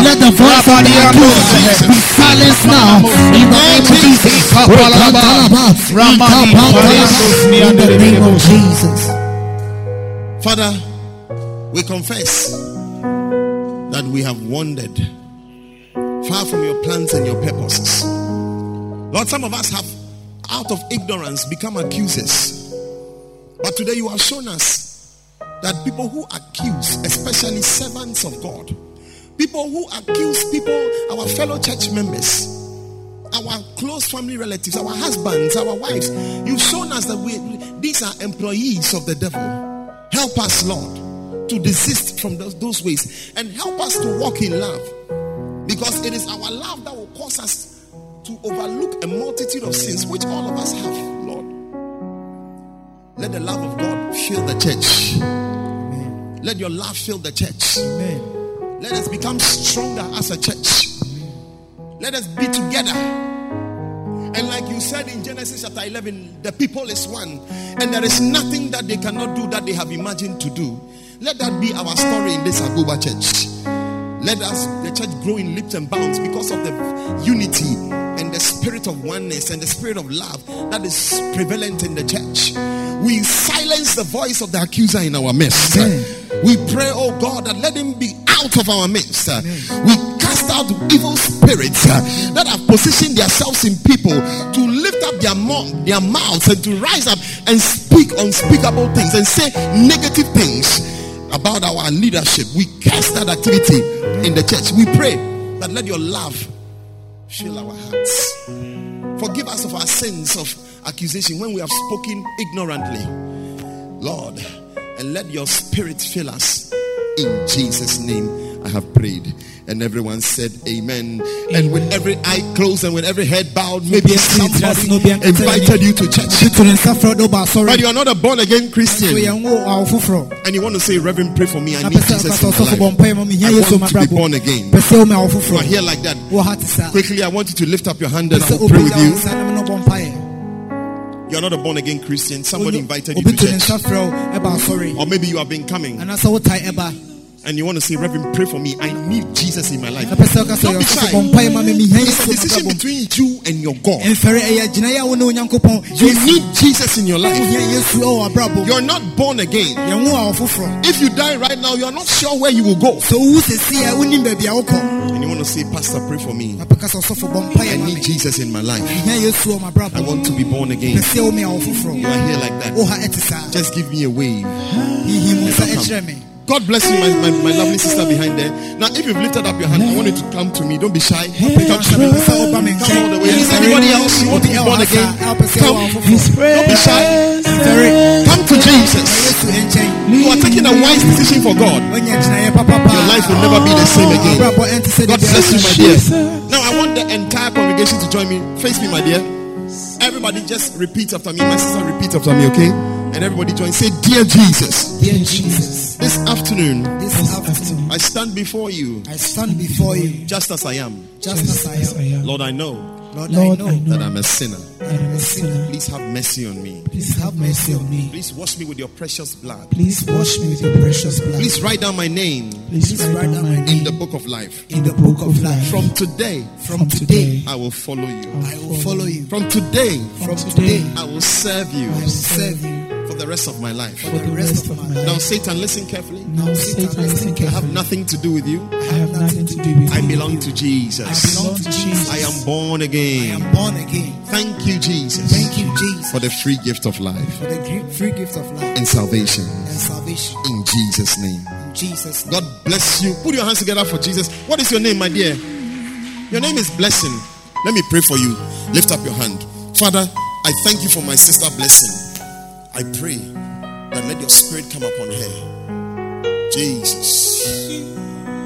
Let the voice of now in the name of Jesus. In the name of Jesus. Father, we confess that we have wandered far from your plans and your purposes. Lord, some of us have, out of ignorance, become accusers. But today you have shown us that people who accuse, especially servants of God, people who accuse people, our fellow church members, our close family relatives, our husbands, our wives. You've shown us that we these are employees of the devil. Help us, Lord, to desist from those, those ways and help us to walk in love. Because it is our love that will cause us to overlook a multitude of sins which all of us have, Lord. Let the love of God fill the church. Amen. Let your love fill the church. Amen. Let us become stronger as a church. Let us be together. And like you said in Genesis chapter 11, the people is one. And there is nothing that they cannot do that they have imagined to do. Let that be our story in this Agbogba church. Let us, the church, grow in leaps and bounds because of the unity and the spirit of oneness and the spirit of love that is prevalent in the church. We silence the voice of the accuser in our midst. We pray, oh God, that let him be out of our midst. We cast out evil spirits uh, that have positioned themselves in people to lift up their, mo- their mouths and to rise up and speak unspeakable things and say negative things about our leadership. We cast that activity in the church. We pray that let your love fill our hearts. Forgive us of our sins of accusation when we have spoken ignorantly. Lord, and let your spirit fill us. In Jesus' name, I have prayed. And everyone said, Amen. And with every eye closed and with every head bowed, maybe somebody invited you to church. But you are not a born again Christian. And you want to say, Reverend, pray for me. I need Jesus in my life. I want to be born again. You are here like that. Quickly, I want you to lift up your hand and I will pray with you. You are not a born again Christian. Somebody invited you to church. Or maybe you have been coming and you want to say, Reverend, pray for me. I need Jesus in my life. Don't be shy. It's a decision between you and your God. You need Jesus in your life. You're not born again. If you die right now, you are not sure where you will go. And you want to say, Pastor, pray for me. I need Jesus in my life. I want to be born again. You are here like that. Just give me a wave. God bless you, my, my, my, lovely sister behind there. Now, if you've lifted up your hand, I want you to come to me. Don't be shy. Come to me. Come all the way. Is anybody else you want to be born again? Come. Don't be shy. Come to Jesus. You are taking a wise decision for God. Your life will never be the same again. God bless you, my dear. Now, I want the entire congregation to join me. Face me, my dear. Everybody just repeat after me. My sister, repeat after me, okay? And everybody join. Say, Dear Jesus. Dear Jesus. This afternoon. This afternoon. I stand before you. I stand before you. Just as I am. Just as I am. Lord, I know. Lord, Lord I, know I know that I'm a sinner. I am a sinner. Please have mercy on me. Please have mercy on me. Please wash me with your precious blood. Please wash me with your precious blood. Please write down my name. Please write down my name in the book of life. In the book of life. From today. From today. I will follow you. I will follow you. From today. From today. I will serve you. I will serve you for the rest of my life. For the rest of my life. Now, Satan, listen carefully. Now, Satan, listen carefully. I have nothing to do with you. I have nothing to do with you. I belong to Jesus. I belong to Jesus. I am born again. I am born again. Thank you, Jesus. Thank you, Jesus. For the free gift of life. For the free gift of life. And salvation. And salvation. In Jesus' name. In Jesus' name. God bless you. Put your hands together for Jesus. What is your name, my dear? Your name is Blessing. Let me pray for you. Lift up your hand. Father, I thank you for my sister Blessing. I pray that let your spirit come upon her. Jesus.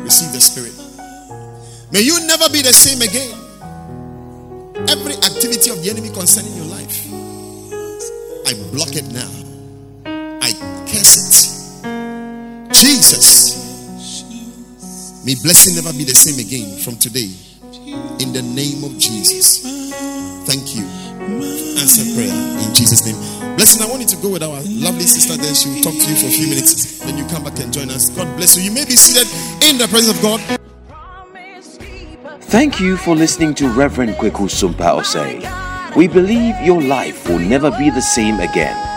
Receive the spirit. May you never be the same again. Every activity of the enemy concerning your life, I block it now. I curse it. Jesus. May blessing never be the same again from today. In the name of Jesus. Thank you. Answer prayer in Jesus' name. Blessing, I want you to go with our lovely sister there. She will talk to you for a few minutes. Then you come back and join us. God bless you. You may be seated in the presence of God. Thank you for listening to Reverend Kweku Sumpa Osei. We believe your life will never be the same again.